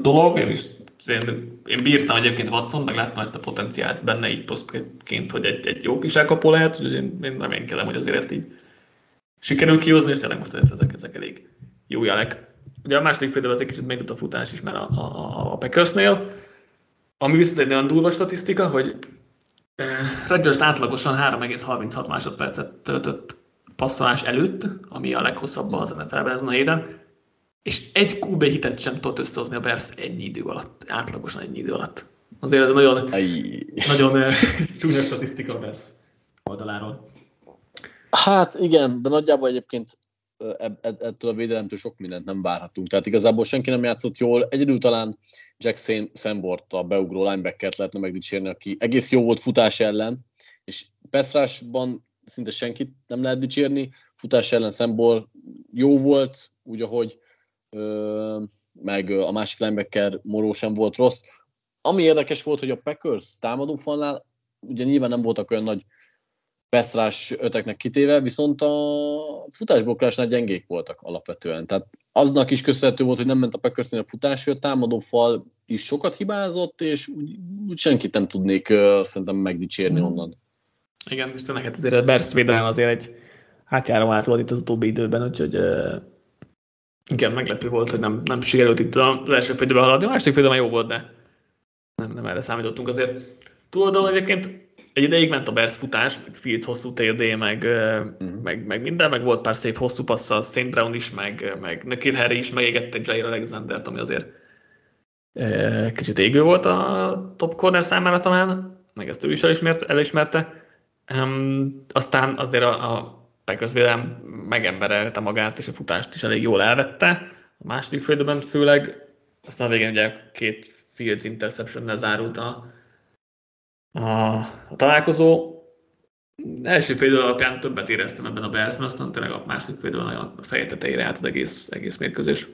dolog, én is én, én bírtam egyébként Watson, meg láttam ezt a potenciált benne így prospektként, hogy egy, egy jó kis elkapó lehet, hogy én, én reménykedem, hogy azért ezt így sikerül kihozni, és tényleg most ezek, ezek elég jó jelek. Ugye a második félben az egy kicsit még a futás is, mert a, a, a Packersnél, ami viszont egy olyan durva statisztika, hogy Rodgers átlagosan 3,36 másodpercet töltött passzolás előtt, ami a leghosszabb az NFL-ben ezen a héten, és egy QB hitet sem tudott összehozni a Bears ennyi idő alatt, átlagosan ennyi idő alatt. Azért ez nagyon, nagyon eh, csúnya statisztika a Bears oldaláról. Hát igen, de nagyjából egyébként ettől a védelemtől sok mindent nem várhatunk. Tehát igazából senki nem játszott jól. Egyedül talán Jack Sambort, a beugró linebackert lehetne megdicsérni, aki egész jó volt futás ellen, és Pestrásban szinte senkit nem lehet dicsérni. Futás ellen Sambor jó volt, úgy ahogy ö, meg a másik linebacker Moró sem volt rossz. Ami érdekes volt, hogy a Packers támadó falnál ugye nyilván nem voltak olyan nagy Peszrás öteknek kitéve, viszont a futásblokkásnál gyengék voltak alapvetően. Tehát aznak is köszönhető volt, hogy nem ment a Packersnél a futás, hogy a támadó fal is sokat hibázott, és úgy, úgy senkit nem tudnék uh, szerintem megdicsérni mm. onnan. Igen, és tényleg hát azért a Bersz védelem azért egy átjáró át volt itt az utóbbi időben, úgyhogy uh, igen, meglepő volt, hogy nem, nem sikerült itt az első félidőben haladni. A második félidőben jó volt, de nem, nem erre számítottunk azért. Túloldalon egyébként egy ideig ment a Bears futás, meg Fields hosszú TD, meg, mm. meg, meg, minden, meg volt pár szép hosszú passza, St. Brown is, meg, meg Nikhil Harry is megégette Jair Alexander-t, ami azért kicsit égő volt a top corner számára talán, meg ezt ő is elismerte. elismerte. Um, aztán azért a, a Packers védelem megemberelte magát, és a futást is elég jól elvette. A második félidőben főleg, aztán a végén ugye két Fields interception zárult a, a, a találkozó. Első például alapján többet éreztem ebben a Bearsben, aztán tényleg a második például nagyon a feje tetejére állt az egész, egész mérkőzés.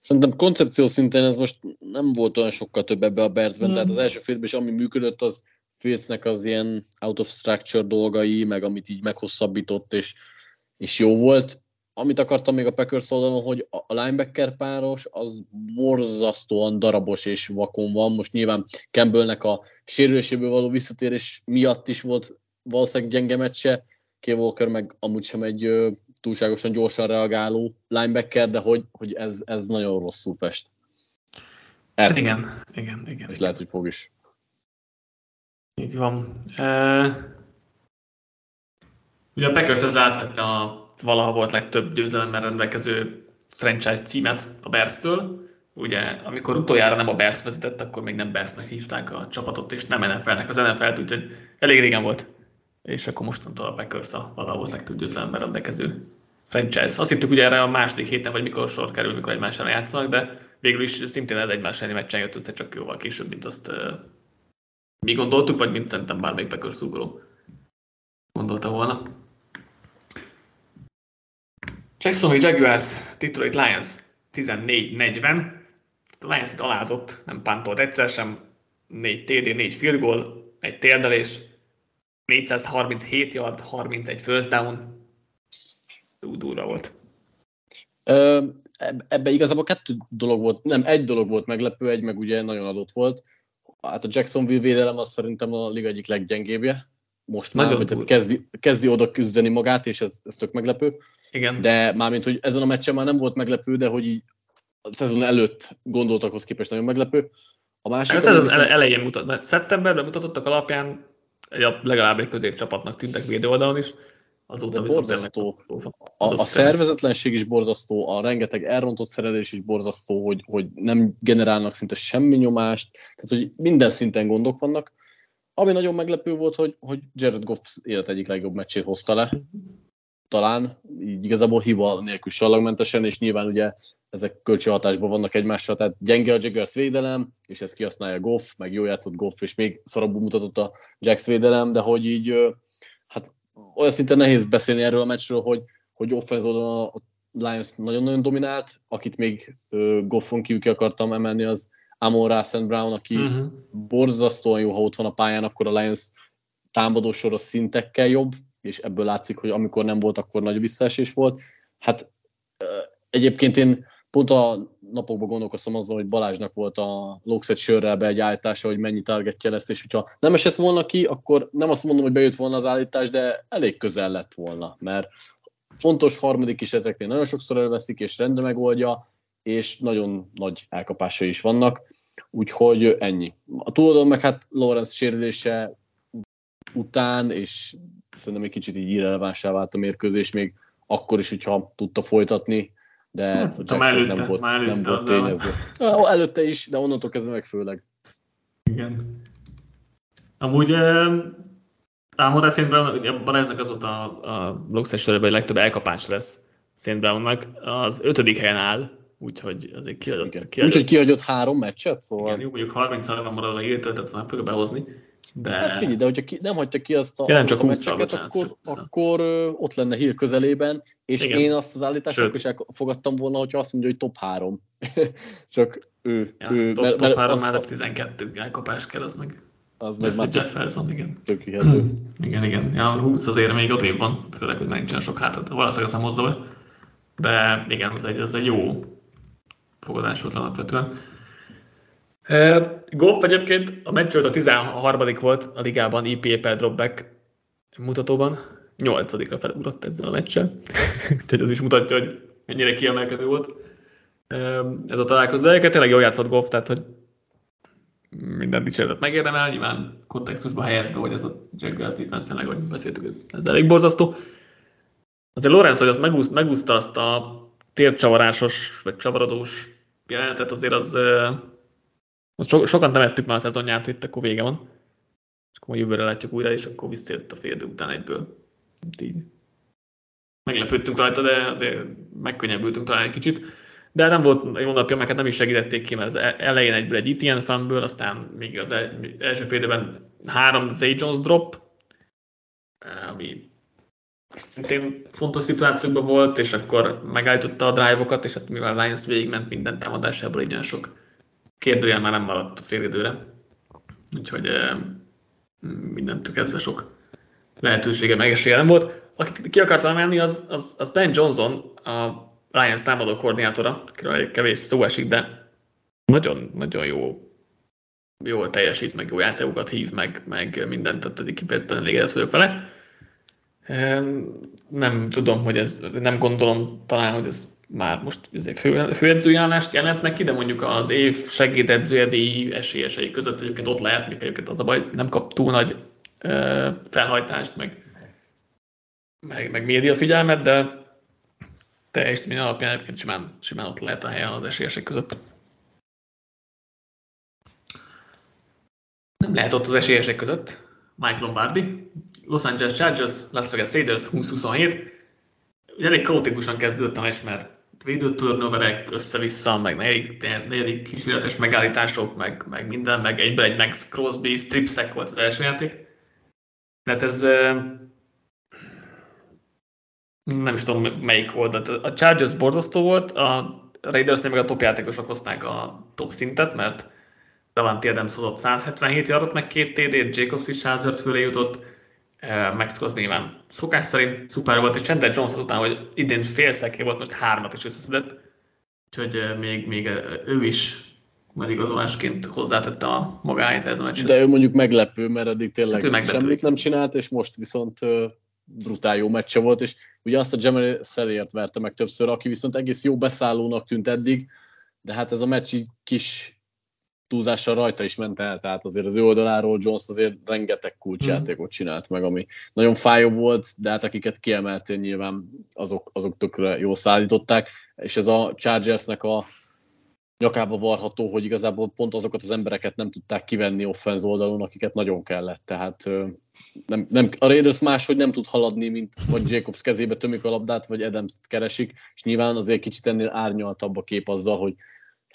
Szerintem koncepció szinten ez most nem volt olyan sokkal több ebbe a Bearsben, hmm. tehát az első félben is ami működött, az Filcnek az ilyen out of structure dolgai, meg amit így meghosszabbított, és, és jó volt amit akartam még a Packers oldalon, hogy a linebacker páros az borzasztóan darabos és vakon van. Most nyilván Campbellnek a sérüléséből való visszatérés miatt is volt valószínűleg gyenge meccse, K. Walker meg amúgy sem egy ö, túlságosan gyorsan reagáló linebacker, de hogy, hogy ez, ez nagyon rosszul fest. Ert. Igen, igen, igen. És igen. lehet, hogy fog is. Így van. Uh, ugye a Packers ez átvette a valaha volt legtöbb győzelemmel rendelkező franchise címet a Bears-től. Ugye, amikor utoljára nem a Bears vezetett, akkor még nem Bearsnek hívták a csapatot, és nem NFL-nek az NFL-t, úgyhogy elég régen volt. És akkor mostantól a Packers a valaha volt legtöbb győzelemmel rendelkező franchise. Azt hittük, hogy erre a második héten, vagy mikor sor kerül, mikor egymás ellen játszanak, de végül is szintén ez egymás elleni meccsen jött össze csak jóval később, mint azt uh, mi gondoltuk, vagy mint szerintem bármelyik Packers gondolta volna. Jacksonville Jaguars, Detroit Lions 14-40. A Lions itt alázott, nem pántolt egyszer sem. 4 TD, 4 field goal, egy térdelés, 437 yard, 31 first down. Durva volt. Ebben igazából kettő dolog volt, nem, egy dolog volt meglepő, egy meg ugye nagyon adott volt. Hát a Jacksonville védelem az szerintem a liga egyik leggyengébbje most már, Nagyon tehát kezdi, kezdi oda küzdeni magát, és ez, ez tök meglepő. Igen. De mármint, hogy ezen a meccsen már nem volt meglepő, de hogy így a szezon előtt gondoltakhoz képest nagyon meglepő. A másik... A szezon viszont... elején mutat, szeptemberben mutatottak alapján legalább egy középcsapatnak tűntek védő oldalon is, azóta de borzasztó. A, a szervezetlenség is borzasztó, a rengeteg elrontott szerelés is borzasztó, hogy, hogy nem generálnak szinte semmi nyomást, tehát hogy minden szinten gondok vannak, ami nagyon meglepő volt, hogy, hogy Jared Goff élet egyik legjobb meccsét hozta le. Talán, így igazából hiba nélkül sallagmentesen, és nyilván ugye ezek kölcsönhatásban vannak egymással, tehát gyenge a Jaguars védelem, és ezt kihasználja Goff, meg jó játszott Goff, és még szarabbul mutatott a Jacks védelem, de hogy így, hát olyan szinten nehéz beszélni erről a meccsről, hogy, hogy offense a Lions nagyon-nagyon dominált, akit még Goffon kívül ki akartam emelni, az Amon St. Brown, aki uh-huh. borzasztóan jó, ha ott van a pályán, akkor a Lions támadó soros szintekkel jobb, és ebből látszik, hogy amikor nem volt, akkor nagy visszaesés volt. Hát egyébként én pont a napokban gondolkoztam azon, hogy Balázsnak volt a Loxet sörrel be egy állítása, hogy mennyi targetje lesz, és hogyha nem esett volna ki, akkor nem azt mondom, hogy bejött volna az állítás, de elég közel lett volna, mert fontos harmadik kísérleteknél nagyon sokszor elveszik, és rendre megoldja, és nagyon nagy elkapásai is vannak, úgyhogy ennyi. A túloldalon meg hát Lorenz sérülése után, és szerintem egy kicsit így irrelevánsá vált a mérkőzés, még akkor is, hogyha tudta folytatni, de hát, a előtte, nem volt, előtte, nem volt tényező. De... Előtte is, de onnantól kezdve meg főleg. Igen. Amúgy támadás Szent Brown, Balázsnak az volt a, a blogszes hogy legtöbb elkapás lesz Szent Brownnak, az ötödik helyen áll, úgyhogy azért kiadott. kiadott. Úgyhogy kiadott három meccset, szóval. Igen, jó, mondjuk 30 van marad a hírtől, tehát nem fogja behozni. De... Hát figyelj, de hogyha ki, nem hagyta ki azt a, ja, nem csak a meccseket, akkor, akkor ott lenne hír közelében, és Igen. én azt az állítást akkor is elfogadtam volna, hogyha azt mondja, hogy top 3. *laughs* csak ő. Ja, ő top, mert, top 3 már 12 elkapás kell, az meg. Az meg már Jefferson, igen. Tök hihető. *clears throat* igen, igen. Ja, 20 azért még ott van, főleg, hogy nincsen sok hátat. Valószínűleg azt nem hozza be. De igen, ez egy, ez egy jó fogadás volt alapvetően. Golf egyébként a meccs a 13. volt a ligában EPA per dropback mutatóban. 8-ra felugrott ezzel a meccsel. *laughs* Úgyhogy ez is mutatja, hogy mennyire kiemelkedő volt ez a találkozó. De tényleg jól játszott golf, tehát hogy minden dicséretet megérdemel, nyilván kontextusba helyezve, hogy ez a Jaguars defense tényleg, hogy beszéltük, ez, ez elég borzasztó. Azért Lorenz, hogy azt megúszta azt a tércsavarásos, vagy csavarodós jelenetet, azért az So, sokan temettük már a szezonját, hogy itt akkor vége van. És akkor jövőre látjuk újra, és akkor visszajött a fél után egyből. így. Meglepődtünk rajta, de azért megkönnyebbültünk talán egy kicsit. De nem volt egy napja, meg hát nem is segítették ki, mert az e- elején egyből egy ETN fanből, aztán még az első fél három Zay Jones drop, ami szintén fontos szituációkban volt, és akkor megállította a drive-okat, és hát mivel Lions végigment minden támadásából, így olyan sok kérdőjel már nem maradt a félidőre, úgyhogy mindentől kezdve sok lehetősége meg esélye nem volt. Akit ki akartam emelni, az, az, az Dan Johnson, a Lions támadó koordinátora, akiről egy kevés szó esik, de nagyon, nagyon jó jól teljesít, meg jó játékokat hív, meg, meg mindent, tehát kifejezetten elégedett vagyok vele. Nem tudom, hogy ez, nem gondolom talán, hogy ez már most fő, főedzőjárást jelent neki, de mondjuk az év segédedzője díj esélyesei között egyébként ott lehet, még egyébként az a baj, nem kap túl nagy ö, felhajtást, meg, meg, meg média figyelmet, de teljesítmény alapján egyébként simán, simán ott lehet a helye az esélyesek között. Nem lehet ott az esélyesek között. Mike Lombardi, Los Angeles Chargers, Las Vegas Raiders 2027. Ugye elég kaotikusan kezdődött a meccs, mert védő turnoverek össze-vissza, meg negyedik, negyedik kísérletes megállítások, meg, meg minden, meg egyben egy Max Crosby stripsack volt az első játék. Tehát ez nem is tudom melyik oldalt. A Chargers borzasztó volt, a raiders meg a top játékosok hozták a top szintet, mert Davante Adams hozott 177 yardot, meg két TD-t, Jacobs is 105 főre jutott, Max Crosby nyilván szokás szerint szuper volt, és Chandler Jones után, hogy idén félszeké volt, most hármat is összeszedett, úgyhogy még, még ő is majd igazolásként hozzátette a magáit ez a meccshez. De ő mondjuk meglepő, mert eddig tényleg hát semmit nem csinált, és most viszont brutál jó meccse volt, és ugye azt a Jamal Szerért verte meg többször, aki viszont egész jó beszállónak tűnt eddig, de hát ez a meccs így kis túlzással rajta is ment el, tehát azért az ő oldaláról Jones azért rengeteg kulcsjátékot csinált meg, ami nagyon fájó volt, de hát akiket kiemeltél nyilván azok, azok tökre jól szállították, és ez a Chargersnek a nyakába varható, hogy igazából pont azokat az embereket nem tudták kivenni offenz oldalon, akiket nagyon kellett. Tehát nem, nem, a Raiders máshogy nem tud haladni, mint vagy Jacobs kezébe tömik a labdát, vagy adams keresik, és nyilván azért kicsit ennél árnyaltabb a kép azzal, hogy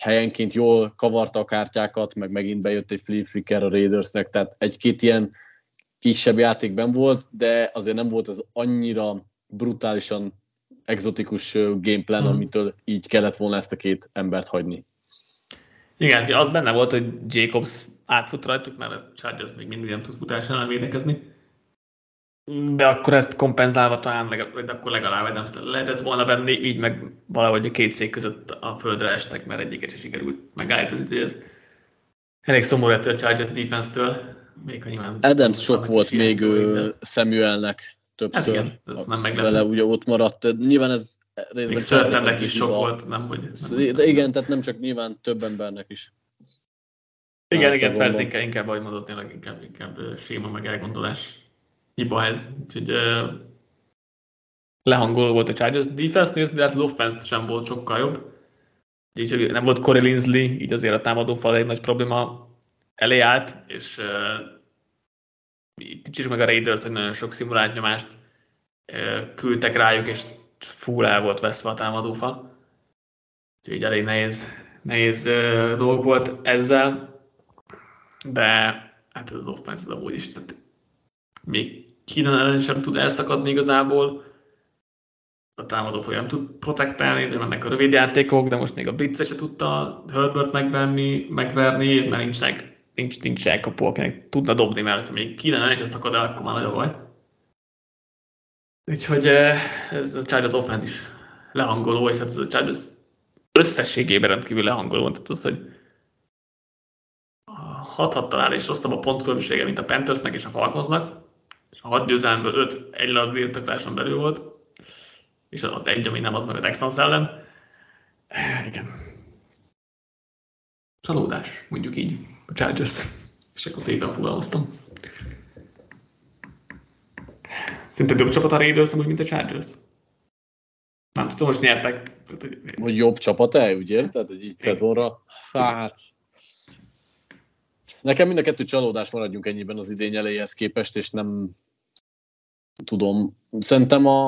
helyenként jól kavarta a kártyákat, meg megint bejött egy flip flicker a Raidersnek, tehát egy-két ilyen kisebb játékben volt, de azért nem volt az annyira brutálisan exotikus gameplan, hmm. amitől így kellett volna ezt a két embert hagyni. Igen, az benne volt, hogy Jacobs átfut rajtuk, mert a Chargers még mindig nem tud futás ellen védekezni. De akkor ezt kompenzálva talán, vagy akkor legalább nem lehetett volna venni, így meg valahogy a két szék között a földre estek, mert egyiket sem sikerült megállítani, úgyhogy ez elég szomorú ettől a Chargers defense-től. Még ha nyilván Adams sok volt még ő, Samuelnek többször. Hát igen, ez nem meglepő. Vele ugye ott maradt. Nyilván ez részben Szörtennek is sok volt, nem hogy... Nem de igen, tehát nem csak nyilván több embernek is. Igen, igen, persze inkább, inkább, ahogy mondott, tényleg inkább, inkább séma meg elgondolás hiba ez. Úgyhogy lehangoló volt a Chargers defense nézni, de hát az offense sem volt sokkal jobb. Így nem volt Corey Linsley, így azért a támadó fal egy nagy probléma elé állt, és uh, is meg a Raiders, hogy nagyon sok szimulált nyomást küldtek rájuk, és full el volt veszve a támadófal. Úgyhogy elég nehéz, nehéz uh, dolog volt ezzel, de hát ez az offense az amúgy is, tehát még Kína ellen sem tud elszakadni igazából, a támadó folyam tud protektálni, de mennek a rövid játékok, de most még a blitz se tudta Herbert megverni, megverni mert nincsenek, nincs, nincs elkapó, akinek tudna dobni, mert ha még Kína ellen se szakad el, akkor már nagy a baj. Úgyhogy eh, ez a Chargers offense is lehangoló, és hát ez a Chargers összességében rendkívül lehangoló, tehát az, hogy hathat talán és rosszabb a pontkülönbsége, mint a Panthersnek és a Falconsnak, a hat győzelmből öt egy birtokláson belül volt, és az egy, ami nem az meg a Texans ellen. Igen. Csalódás, mondjuk így, a Chargers. És akkor szépen fogalmaztam. Szinte jobb csapat a Raiders, mint a Chargers. Nem tudom, most nyertek. Hogy jobb csapat-e, úgy érted? Egy így szezonra? Hát, Nekem mind a kettő csalódás maradjunk ennyiben az idény elejéhez képest, és nem tudom. Szerintem a,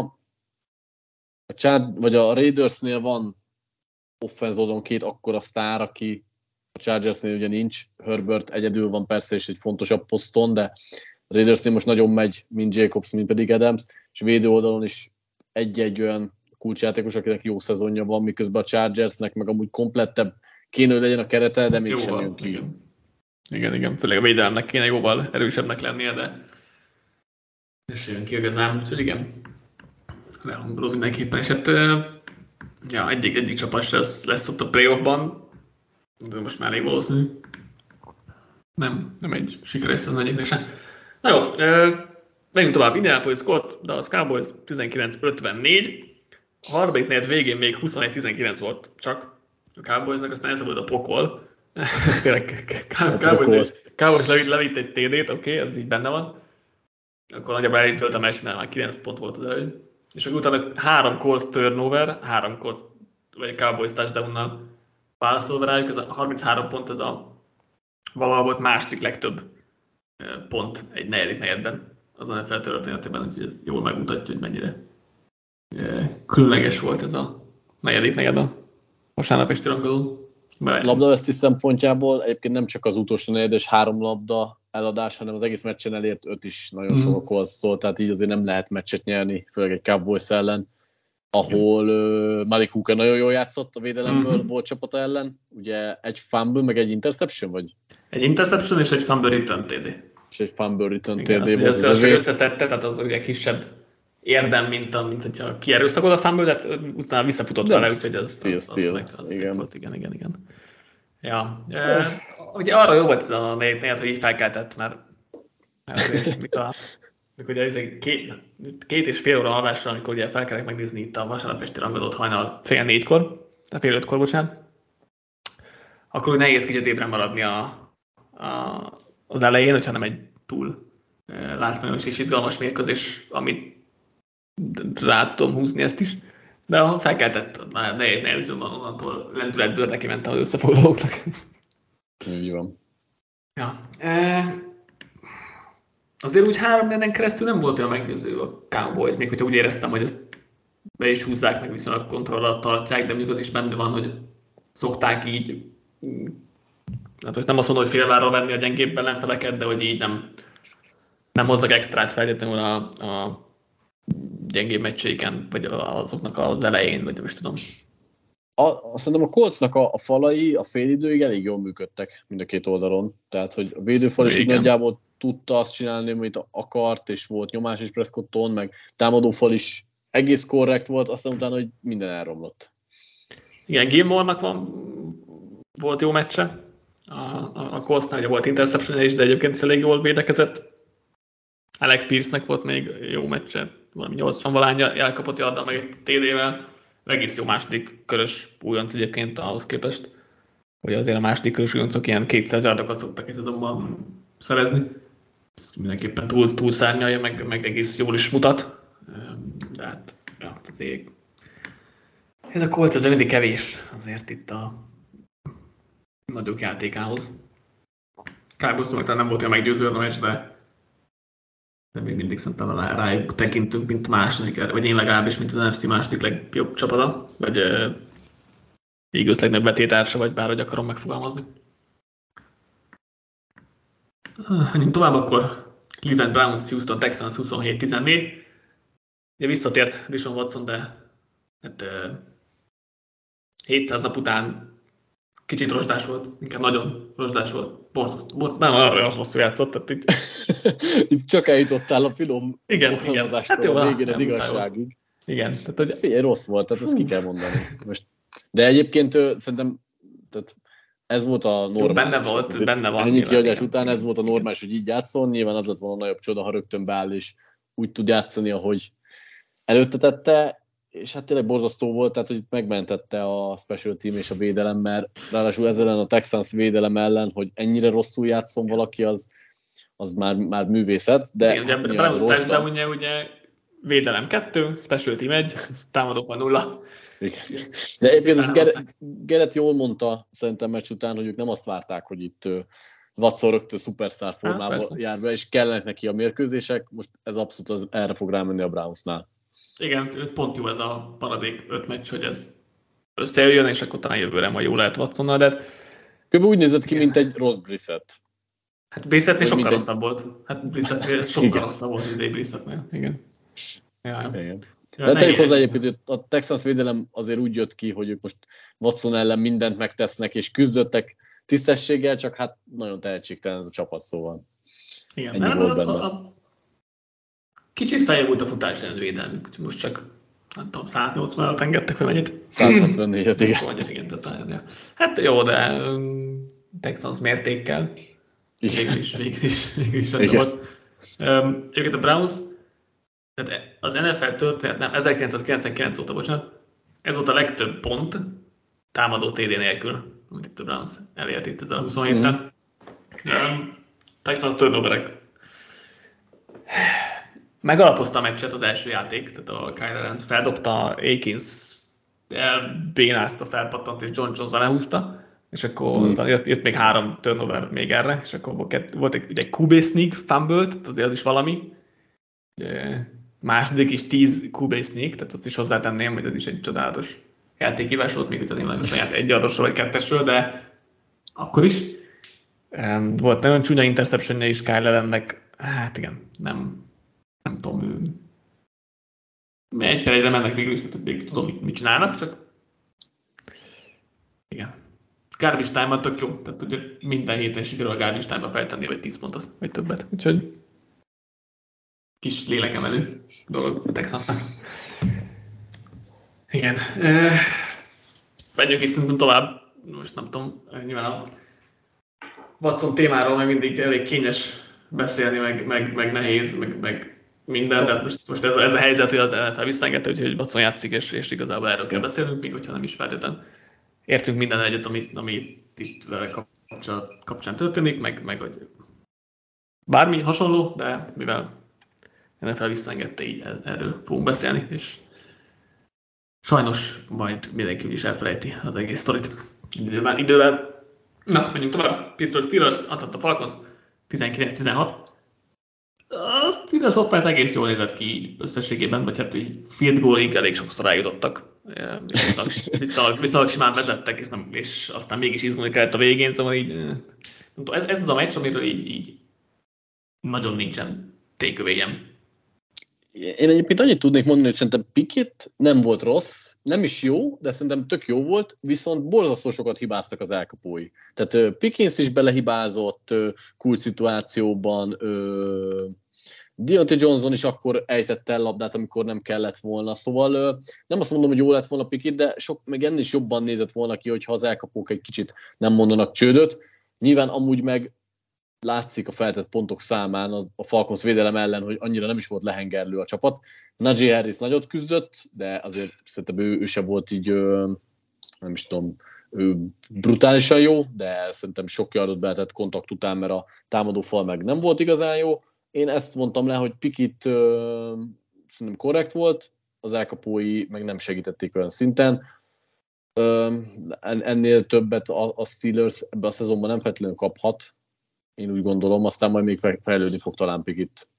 a Chad, vagy a Raidersnél van offenzódon két akkora sztár, aki a Chargersnél ugye nincs. Herbert egyedül van persze, és egy fontosabb poszton, de a Raidersnél most nagyon megy, mint Jacobs, mint pedig Adams, és védő oldalon is egy-egy olyan kulcsjátékos, akinek jó szezonja van, miközben a Chargersnek meg amúgy komplettebb kéne, hogy legyen a kerete, de mégsem jön ki. Igen. Igen, főleg a védelemnek kéne jóval erősebbnek lennie, de és jön ki igazán, úgyhogy igen, lehangoló mindenképpen, és hát ja, egyik, egyik csapat lesz, lesz ott a playoffban, de most már elég valószínű. Nem, nem egy sikeres szezon egyiknek sem. Na jó, menjünk tovább. Indianapolis Scott, Dallas Cowboys 19-54. A harmadik negyed végén még 21-19 volt csak a Cowboysnak, aztán elszabadult a pokol. Tényleg, *laughs* Cowboys levitt egy TD-t, oké, okay, ez így benne van. Akkor nagyjából elindult a meccs, mert már 9 pont volt az elő. És akkor utána három Colts turnover, három Colts, vagy Cowboys touchdownnal válaszolva rájuk, ez a 33 pont, ez a valahol volt második legtöbb pont egy negyedik negyedben az NFL történetében, úgyhogy ez jól megmutatja, hogy mennyire különleges volt ez a negyedik negyed a vasárnap esti rangadó. Labdaveszti szempontjából egyébként nem csak az utolsó negyedes három labda eladás, hanem az egész meccsen elért öt is nagyon mm. sok szól, tehát így azért nem lehet meccset nyerni, főleg egy Cowboys ellen, ahol uh, Malik Hooker nagyon jól játszott a védelemből mm-hmm. volt csapata ellen, ugye egy fumble, meg egy interception, vagy? Egy interception és egy fumble return TD. És egy fumble return Igen, TD volt. Össze, az összeszedte, tehát az ugye kisebb érdem, mint, a, mint hogyha kierőszakod a fumble, de hát utána visszafutott vele, úgyhogy az, az, az, az, az igen. volt, igen, igen, igen. Ja, e, ugye arra jó volt ez a négynél, hogy így felkeltett, mert, mert *laughs* mikor, mikor ugye két, két és fél óra alvásra, amikor ugye felkelek megnézni itt a vasárnap esti rangadót hajnal fél négykor, de fél ötkor, bocsánat, akkor nehéz kicsit ébren maradni a, a, az elején, hogyha nem egy túl látványos és izgalmas mérkőzés, amit rá tudom húzni ezt is. De ha felkeltett, már ne, ne ne onnantól lendületből neki mentem az összefoglalóknak. Így van. Ja. E, azért úgy három nennen keresztül nem volt olyan meggyőző a Cowboys, még hogyha úgy éreztem, hogy ezt be is húzzák, meg viszonylag kontroll alatt tartják, de még az is benne van, hogy szokták így hát most nem azt mondom, hogy félvára venni a gyengébb ellenfeleket, de hogy így nem, nem hozzak extrát feltétlenül a, a gyengébb meccseiken, vagy azoknak az elején, vagy nem is tudom. A, szerintem a Coltsnak a, a falai a fél időig elég jól működtek mind a két oldalon. Tehát, hogy a védőfal is nagyjából tudta azt csinálni, amit akart, és volt nyomás is Prescotton, meg támadófal is egész korrekt volt, aztán utána, hogy minden elromlott. Igen, Gilmore-nak van, volt jó meccse, a, a, a Coltsnál ugye volt interception is, de egyébként is elég jól védekezett. Alec Pierce-nek volt még jó meccse, valami 80 valánya elkapott yarddal meg egy TD-vel. Egész jó második körös újonc egyébként ahhoz képest, hogy azért a második körös újoncok ilyen 200 yardokat szoktak egy adomban szerezni. Ezt mindenképpen túl, túl szárnyalja, meg, meg egész jól is mutat. De hát, ja, azért ez a Colts az mindig kevés azért itt a nagyok játékához. Károsztónak nem volt olyan meggyőző az a meccs, de, de még mindig szerintem rájuk tekintünk, mint második, vagy én legalábbis, mint az NFC második legjobb csapata, vagy uh, Eagles legnagyobb betétársa, vagy bárhogy akarom megfogalmazni. Menjünk tovább akkor. Cleveland Browns, Houston Texans 27-14. Ugye visszatért Rishon Watson, de hát, uh, 700 nap után kicsit rostás volt, inkább nagyon rostás volt. Borzasztó, nem arra rosszul játszott, tehát így... *laughs* itt csak eljutottál a finom igen, igen. Hát jó, a végén az igazságig. Igen. Tehát, hogy... Figyelj, rossz volt, tehát ezt ki kell mondani. *laughs* Most, de egyébként szerintem tehát ez volt a normális. Benne volt, benne van. Ennyi kiadás után ez volt a normális, hogy így játszol. Nyilván az lett volna a nagyobb csoda, ha rögtön beáll, és úgy tud játszani, ahogy előtte tette és hát tényleg borzasztó volt, tehát hogy itt megmentette a special team és a védelem, mert ráadásul ezzel a Texans védelem ellen, hogy ennyire rosszul játszon valaki, az, az már, már művészet, de... Igen, ugye, hát, a rosta... ugye, ugye védelem kettő, special team egy, *laughs* támadók a nulla. Igen. De egyébként ez Gerett, Gerett jól mondta szerintem meccs után, hogy ők nem azt várták, hogy itt Watson rögtön szupersztár formában jár be, és kellenek neki a mérkőzések, most ez abszolút az, erre fog rámenni a Brownsnál. Igen, pont jó ez a paradék öt meccs, hogy ez összejöjjön, és akkor talán jövőre majd jó lehet Watsonnal, de... Kb. úgy nézett ki, mint egy rossz Brissett. Hát Brissett is sokkal rosszabb egy... volt. Hát Brissett *laughs* sokkal Igen. rosszabb volt idei Brissettnél. Igen. Ja, Igen. Ja, de tegyük hozzá egyébként, hogy a Texans védelem azért úgy jött ki, hogy ők most Watson ellen mindent megtesznek, és küzdöttek tisztességgel, csak hát nagyon tehetségtelen ez a csapat, szóval. Igen, Ennyi volt benne. A, a, Kicsit feljebb a futás védelmük, most csak nem tudom, 180-at engedtek fel mennyit? 164-et, igen. Vagy, igen tehát, ja. Hát jó, de um, Texans mértékkel. Végül is, végül is, végül is igen. Um, a Browns, tehát az NFL történet, nem, 1999 óta, bocsánat, ez volt a legtöbb pont támadó TD nélkül, amit itt a Browns elért itt ezzel a 27-en. Mm. Um, Texans turnoverek megalapozta a meccset az első játék, tehát a Kyle Allen feldobta Akins, elbénázta, felpattant, és John Jones lehúzta, és akkor mm. jött, jött, még három turnover még erre, és akkor volt egy, egy QB sneak fumble azért az is valami. Ugye, második is 10 QB sneak, tehát azt is hozzátenném, hogy ez is egy csodálatos játékívás volt, még hogyha tényleg a saját egy adosról vagy kettesről, de akkor is. Volt nagyon csúnya interception is Kyle Allennek, hát igen, nem, nem tudom, ő, egy per egyre mennek végül is, tehát tudom, mit, mit csinálnak, csak igen. Garbage time tök jó, tehát ugye minden héten sikerül a garbage time-ba feltenni, vagy 10 pontot, vagy többet. Úgyhogy kis lélekemelő dolog a Texasnak. Igen. E, menjünk is szerintem tovább. Most nem tudom, nyilván a Watson témáról meg mindig elég kényes beszélni, meg, meg, meg nehéz, meg, meg minden, de most, most ez, a, ez a helyzet, hogy az NFL visszaengedte, úgyhogy Watson játszik, és, és igazából erről kell beszélnünk, még hogyha nem is feltétlenül értünk minden egyet, ami, ami itt vele kapcsán, kapcsán történik, meg, meg hogy bármi hasonló, de mivel NFL visszaengedte, így erről fogunk beszélni, és sajnos majd mindenki is elfelejti az egész sztorit. Idővel, idővel. Na, menjünk tovább. Pittsburgh Steelers, a Falcons 19-16 a Steelers offense egész jól nézett ki így összességében, vagy hát így field goalig elég sokszor eljutottak. *laughs* Viszonylag, viszonylag, simán vezettek, és, nem, és aztán mégis izgulni kellett a végén, szóval így ez, ez az a meccs, amiről így, így nagyon nincsen tékövéjem. Én egyébként annyit tudnék mondani, hogy szerintem Pikit nem volt rossz, nem is jó, de szerintem tök jó volt, viszont borzasztó sokat hibáztak az elkapói. Tehát Pikins is belehibázott kulcs szituációban, Deontay Johnson is akkor ejtette el labdát, amikor nem kellett volna. Szóval nem azt mondom, hogy jó lett volna Pikit, de sok, meg ennél is jobban nézett volna ki, hogyha az elkapók egy kicsit nem mondanak csődöt. Nyilván amúgy meg látszik a feltett pontok számán az, a Falcons védelem ellen, hogy annyira nem is volt lehengerlő a csapat. Najee Harris nagyot küzdött, de azért szerintem ő, ő se volt így, nem is tudom, ő brutálisan jó, de szerintem sok yardot beletett kontakt után, mert a támadó fal meg nem volt igazán jó. Én ezt mondtam le, hogy Pikit szerintem korrekt volt, az elkapói meg nem segítették olyan szinten. ennél többet a, a Steelers ebben a szezonban nem feltétlenül kaphat, én úgy gondolom, aztán majd még fejlődni fog talán Pikit.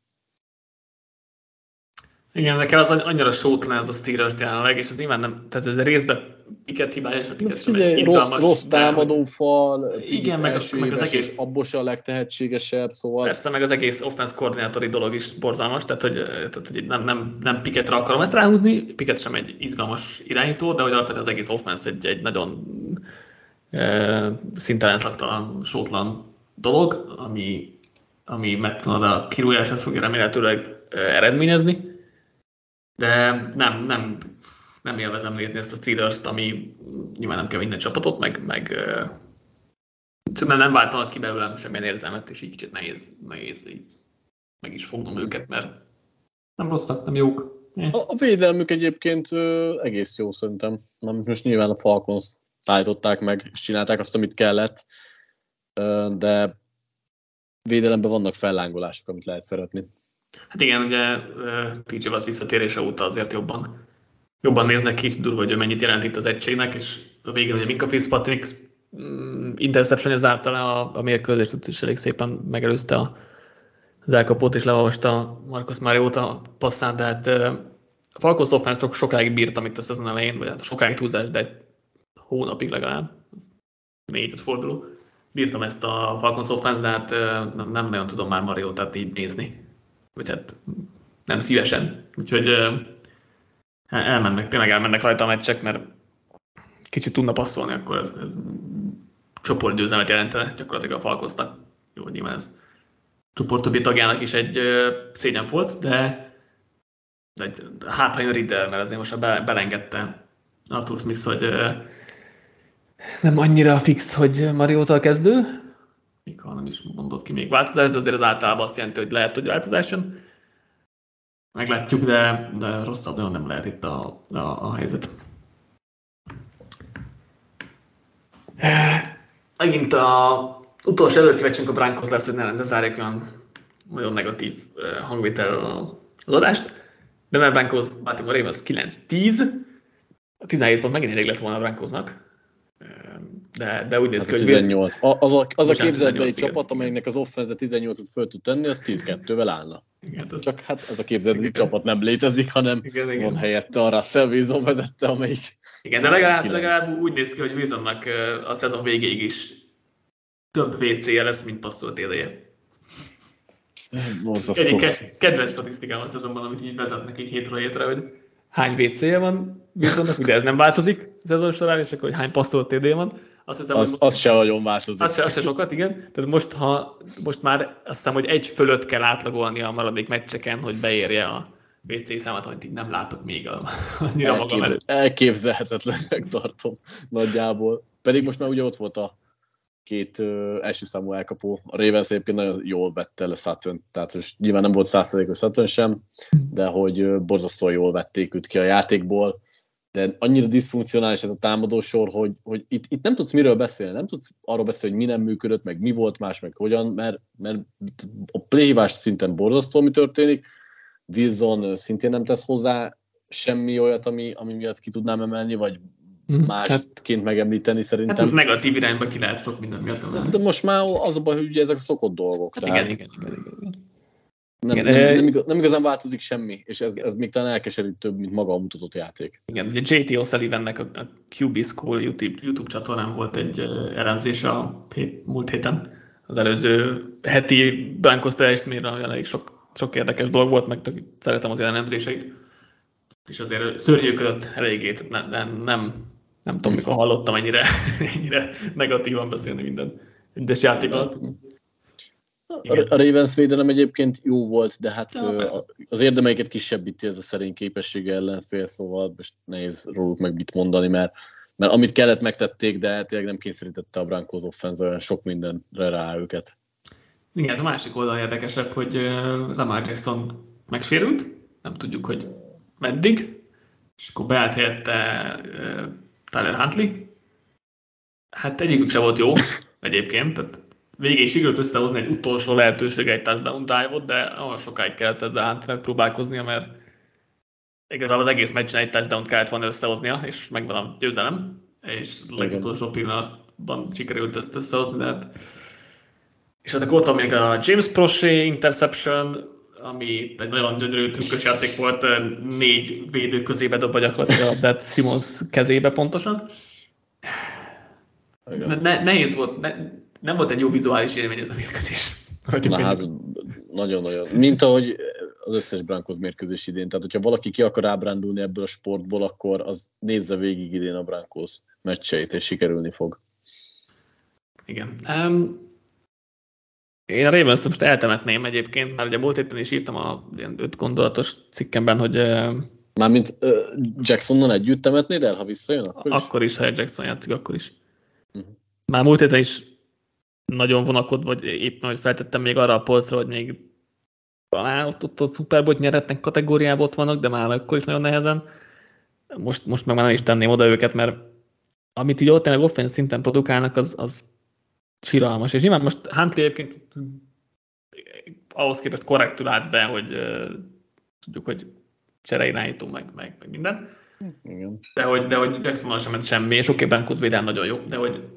Igen, nekem az annyira sótlan ez a Steelers jelenleg, és az nyilván nem, tehát ez a részben piket hibája, és a piket sem egy izgalmas, rossz, rossz támadófal, igen, meg, az, meg az egész, abból a legtehetségesebb, szóval... Persze, meg az egész offense koordinátori dolog is borzalmas, tehát hogy, tehát, hogy nem, nem, nem Piketre akarom ezt ráhúzni, Piket sem egy izgalmas irányító, de hogy alapvetően az egész offense egy, egy nagyon e, szintelen szaktalan, sótlan dolog, ami, ami a kirújását fogja remélhetőleg eredményezni, de nem, nem, nem élvezem nézni ezt a steelers ami nyilván nem kell minden csapatot, meg, meg nem, nem váltanak ki belőlem semmilyen érzelmet, és így kicsit nehéz, nehéz így meg is fognom őket, mert nem rosszak, nem jók. A, a védelmük egyébként ö, egész jó szerintem. Nem, most nyilván a Falcons állították meg, és csinálták azt, amit kellett de védelemben vannak fellángolások, amit lehet szeretni. Hát igen, ugye PJ Watt visszatérése óta azért jobban, jobban néznek ki, durva, hogy ő mennyit jelent itt az egységnek, és a végén ugye Minka Fitzpatrick mm, interception zárta le a, a mérkőzést, és elég szépen megelőzte a, az elkapót, és leolvasta Marcos Mariota passzát, de hát a Falcons offense sokáig bírtam itt a szezon elején, vagy hát sokáig túlzás, de egy hónapig legalább, négy-öt forduló bírtam ezt a Falcons offense, de hát nem, nem nagyon tudom már Mariotát így nézni. Vagy hát nem szívesen. Úgyhogy elmennek, tényleg elmennek rajta a meccsek, mert kicsit tudna passzolni, akkor ez, ez csoportgyőzelmet jelentene gyakorlatilag a Falkoznak. Jó, nyilván ez csoport többi tagjának is egy szégyen volt, de, de hát ha jön Riddle, mert azért most belengedte Arthur Smith, hogy nem annyira fix, hogy Marióta kezdő, még ha nem is mondott ki még változás, de azért az általában azt jelenti, hogy lehet, hogy változás jön. Meglátjuk, de, de rosszabb nagyon nem lehet itt a, a, a helyzet. Megint a utolsó előtti meccsünk a Broncos lesz, hogy ne, ne zárják olyan nagyon negatív hangvétel az adást. De mert Broncos Baltimore Ravens 9-10, a 17 pont megint elég lett volna a Broncosnak de, de úgy néz hát ki, hogy... 18. A, az a, az a képzeletbeli csapat, amelynek az offense 18-ot föl tud tenni, az 12-vel állna. Igen, az... Csak hát ez a képzeleti csapat nem létezik, hanem igen, igen. van helyette a Russell Wilson vezette, amelyik... Igen, de legalább, legalább úgy néz ki, hogy Wilsonnak a szezon végéig is több WC-je lesz, mint passzolt ideje. Egyik kedvenc statisztikám a szezonban, amit így vezetnek így hétről hétre, hogy hány WC-je van Wilsonnak, ugye ez nem változik a szezon során, és akkor hogy hány passzolt TD van. Azt hiszem, az, az se nagyon változik. Az se, az se sokat, igen. Tehát most, ha, most már azt hiszem, hogy egy fölött kell átlagolni a maradék meccseken, hogy beérje a WC számát, amit így nem látok még a, annyira Elképz, magam előtt. Elképzelhetetlenek tartom nagyjából. Pedig most már ugye ott volt a két uh, első számú elkapó. A Ravens egyébként nagyon jól vette le Sutton, tehát most nyilván nem volt százszerzékos Sutton sem, de hogy uh, borzasztóan jól vették őt ki a játékból, de annyira diszfunkcionális ez a támadó sor, hogy, hogy itt, itt nem tudsz miről beszélni, nem tudsz arról beszélni, hogy mi nem működött, meg mi volt más, meg hogyan, mert, mert a playhívás szinten borzasztó, mi történik, Wilson szintén nem tesz hozzá semmi olyat, ami, ami miatt ki tudnám emelni, vagy Mhm. másként hát, megemlíteni szerintem. Hát negatív irányba ki lehet sok minden miatt de, de most már az a baj, hogy ugye ezek a szokott dolgok. Hát tehát igen, igen, igen, igen. Nem, igen, nem, nem, igaz, nem igazán változik semmi, és ez, ez még talán elkeserítőbb, mint maga a mutatott játék. Igen, ugye JT O'Sullivannek a, a QB School YouTube, YouTube csatornán volt egy elemzése a hét, múlt héten, az előző heti Broncos teljesítményre, elég sok sok érdekes dolog volt, meg tök, szeretem az elemzéseit. És azért szörnyűködött eléggé, nem, nem, nem, nem tudom, mikor hallottam ennyire, *laughs* ennyire negatívan beszélni minden egyes játék alatt. A Ravens védelem egyébként jó volt, de hát ja, az érdemeiket kisebbíti ez a szerény képessége ellenfél, szóval most nehéz róluk meg mit mondani, mert, mert amit kellett megtették, de tényleg nem kényszerítette a Broncos offense olyan sok mindenre rá őket. Igen, a másik oldal érdekesebb, hogy Lamar Jackson megsérült, nem tudjuk, hogy meddig, és akkor beállt helyette Tyler Huntley. Hát egyikük se volt jó egyébként, tehát végén sikerült összehozni egy utolsó lehetőség, egy touchdown dive de olyan sokáig kellett ezzel Huntleynek próbálkoznia, mert igazából az egész meccsen egy touchdown kellett volna összehoznia, és megvan a győzelem, és legutolsó pillanatban sikerült ezt összehozni, de hát és akkor ott van még a James Prochet interception, ami egy nagyon gyönyörű trükkös játék volt, négy védő közébe dobva gyakorlatilag a Dead Simons kezébe pontosan. Ne, nehéz volt, ne, nem volt egy jó vizuális élmény ez a mérkőzés. Na hát, nagyon-nagyon. Mint ahogy az összes Brankos mérkőzés idén. Tehát, hogyha valaki ki akar ábrándulni ebből a sportból, akkor az nézze végig idén a Brankos meccseit, és sikerülni fog. Igen. Um, én a ravens most eltemetném egyébként, mert ugye múlt héten is írtam a ilyen öt gondolatos cikkemben, hogy... Mármint uh, Jacksonnal együtt temetnéd el, ha visszajön? Akkor is, akkor is ha Jackson játszik, akkor is. Uh-huh. Már múlt héten is nagyon vonakod, vagy éppen, hogy feltettem még arra a polcra, hogy még talán ott, ott a Superbowl nyeretnek kategóriában ott vannak, de már akkor is nagyon nehezen. Most, most meg már nem is tenném oda őket, mert amit így ott tényleg offense szinten produkálnak, az, az siralmas. És nyilván most Huntley egyébként ahhoz képest korrektül állt be, hogy uh, tudjuk, hogy csereirányító, meg, meg, meg minden. Igen. De hogy, de hogy Jackson sem ment semmi, és oké, Broncos védelem nagyon jó, de hogy,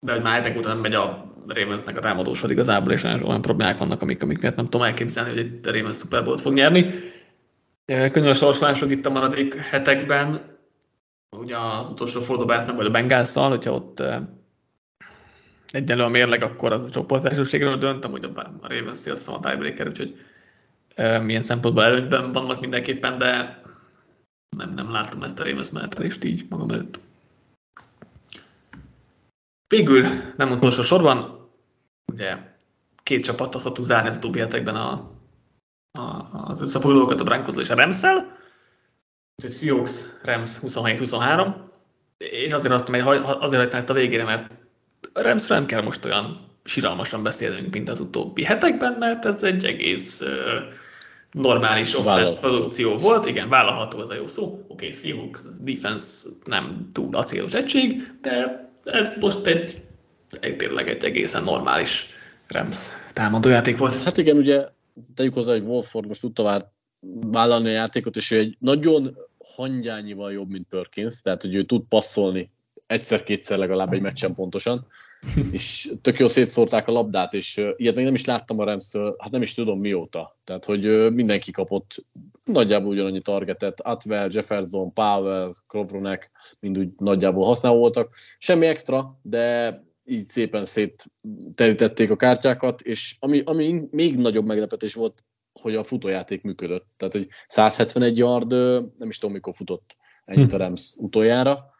de hogy már hetek után megy a Ravensnek a támadósod igazából, és olyan problémák vannak, amik, amik miatt nem tudom elképzelni, hogy egy Ravens Super Bowl fog nyerni. Könnyű a sorsolásod itt a maradék hetekben, ugye az utolsó fordulóban vagy a Bengásszal, hogyha ott egyenlő a mérleg, akkor az a csoportelsőségről döntöm, hogy a Ravens azt a tiebreaker, úgyhogy milyen szempontból előnyben vannak mindenképpen, de nem, nem látom ezt a Ravens menetelést így magam előtt. Végül, nem utolsó sorban, ugye két csapat azt tudtuk zárni az utóbbi hetekben a, a, az összefoglalókat a Broncos és a Remszel, úgyhogy Seahawks Rams 27-23. Én azért azt hogy azért hagytam ezt a végére, mert Ramsről nem kell most olyan siralmasan beszélnünk, mint az utóbbi hetekben, mert ez egy egész uh, normális offense produkció volt. Igen, vállalható ez a jó szó. Oké, okay, Seahawks, defense nem túl acélos egység, de ez most egy, egy tényleg egy egészen normális Rams támadójáték volt. Hát igen, ugye tegyük hozzá, hogy Wolford most tudta vállalni a játékot, és ő egy nagyon hangyányival jobb, mint Perkins, tehát hogy ő tud passzolni egyszer-kétszer legalább egy meccsen pontosan, *laughs* és tök jó szétszórták a labdát, és ilyet még nem is láttam a rams hát nem is tudom mióta. Tehát, hogy mindenki kapott nagyjából ugyanannyi targetet, Atwell, Jefferson, Powell, Krovronek, mind úgy nagyjából használó voltak. Semmi extra, de így szépen szétterítették a kártyákat, és ami, ami még nagyobb meglepetés volt, hogy a futójáték működött. Tehát, hogy 171 yard, nem is tudom, mikor futott ennyit a hm. Rams utoljára,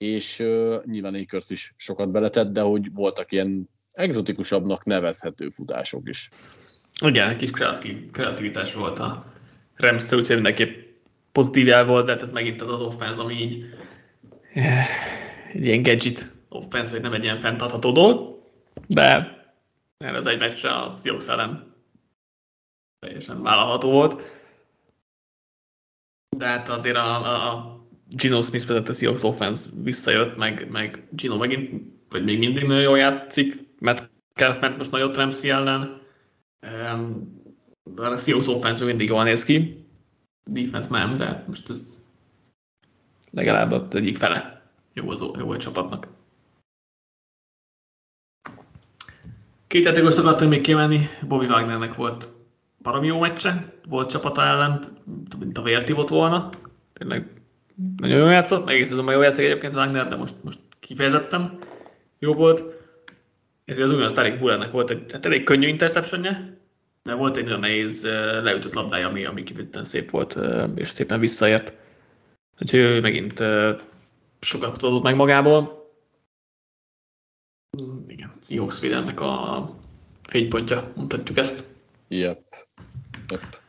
és uh, nyilván Akers is sokat beletett, de hogy voltak ilyen egzotikusabbnak nevezhető futások is. Igen, egy kis kreatív, kreativitás volt a rams úgyhogy mindenképp pozitív jel volt, de hát ez megint az az offense, ami így eh, egy ilyen gadget offense, vagy nem egy ilyen fenntartható dolog, de ez egy meccsre az jó szellem teljesen vállalható volt. De hát azért a, a, a Gino Smith vezette Seahawks offense visszajött, meg, meg Gino megint, vagy még mindig nagyon jól játszik, mert ment most nagyot Ramsey ellen. Um, a Seahawks offense mindig jól néz ki, defense nem, de most ez legalább az egyik fele jó az jó a csapatnak. Két játékost akartam még kiemelni, Bobby Wagnernek volt baromi jó meccse, volt csapata ellen, mint a vért volna, tényleg nagyon jól játszott, meg egész azonban jól játszik egyébként Wagner, de most, most kifejezetten jó volt. És az újonc Tarik Bullernek volt egy hát elég könnyű interceptionje, de volt egy nagyon nehéz leütött labdája, ami, ami kifejezetten szép volt, és szépen visszaért. Úgyhogy ő megint sokat adott meg magából. Igen, Seahawks védelmek a fénypontja, mondhatjuk ezt. Yep. yep.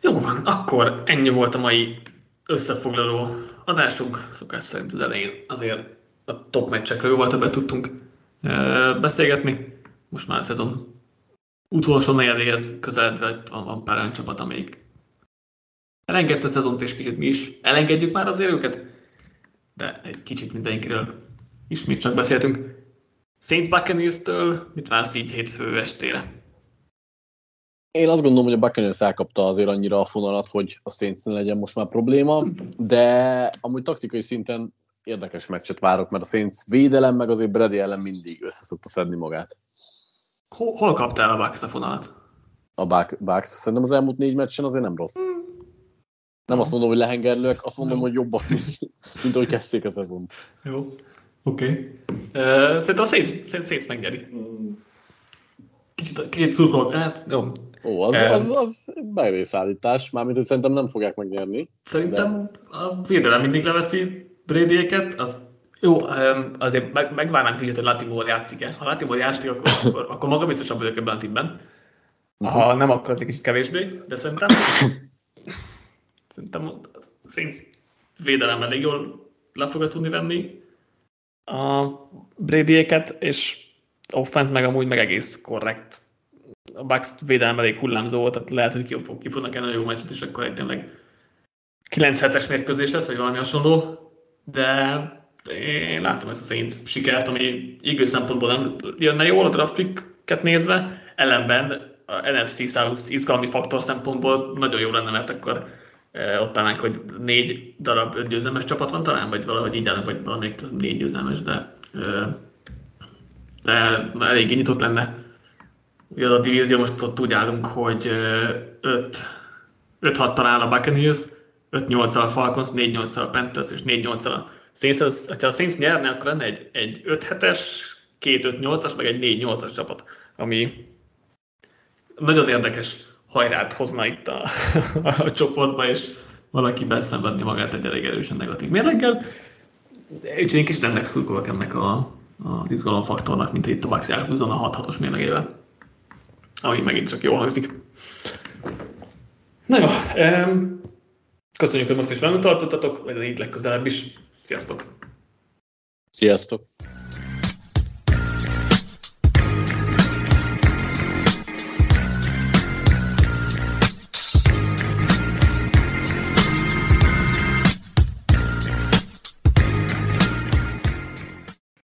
Jó van, akkor ennyi volt a mai összefoglaló adásunk. Szokás szerint az elején azért a top meccsekről jóval többet tudtunk beszélgetni. Most már a szezon utolsó negyedéhez közeledve van, van pár olyan csapat, amelyik elengedte a szezont, és kicsit mi is elengedjük már azért őket, de egy kicsit mindenkiről ismét csak beszéltünk. Saints Buccaneers-től mit vársz így hétfő estére? Én azt gondolom, hogy a Buccaneers elkapta azért annyira a fonalat, hogy a Saints legyen most már probléma, de amúgy taktikai szinten érdekes meccset várok, mert a Saints védelem, meg azért Brady ellen mindig összeszokta szedni magát. Hol, hol kaptál a Bucks a fonalat? A Bucks. Szerintem az elmúlt négy meccsen azért nem rossz. Hmm. Nem azt mondom, hogy lehengerlőek, azt mondom, hogy jobbak, *laughs* mint ahogy kezdték a szezont. Jó, oké. Okay. Uh, szerintem a Saints, Saints megnyeri. Kicsit, kicsit szurkolok, hát jó. Ó, az, az, az bevészállítás, mármint, hogy szerintem nem fogják megnyerni. Szerintem de... a védelem mindig leveszi brady az jó, azért meg, megvárnánk hogy Latimore játszik-e. Ha Latimore játszik, akkor, akkor, akkor maga biztosabb vagyok ebben a tímben. Ha nem, akkor az egy kicsit kevésbé, de szerintem *laughs* szerintem szint védelem elég jól le fogja tudni venni a brady és offense meg amúgy meg egész korrekt. A Bucks védelem elég hullámzó volt, tehát lehet, hogy ki, ki fognak nagyon jó meccset, és akkor egy tényleg 9 7 mérkőzés lesz, vagy valami hasonló, de én látom ezt a Saints sikert, ami igő szempontból nem jönne jól a draft picket nézve, ellenben a NFC South izgalmi faktor szempontból nagyon jó lenne, mert akkor e, ott talán, hogy négy darab győzelmes csapat van talán, vagy valahogy így állnak, vagy valamelyik négy győzelmes, de, e, de elég nyitott lenne. Ugye a divízió most ott úgy állunk, hogy 5-6 talán a Buccaneers, 5-8 a Falcons, 4-8 a Panthers és 4-8 a Saints, az, ha a Saints nyerne, akkor lenne egy, egy 5-7-es, 2-5-8-as, meg egy 4-8-as csapat, ami nagyon érdekes hajrát hozna itt a, *laughs* a csoportba, és valaki beszenvedni magát egy elég erősen negatív mérleggel. Úgyhogy én kicsit ennek szurkolok ennek a, az izgalomfaktornak, mint itt a Baxi a 6-6-os mérlegével, ami megint csak jól hangzik. Na jó, köszönjük, hogy most is velünk tartottatok, majd így legközelebb is. Sziasztok! Sziasztok!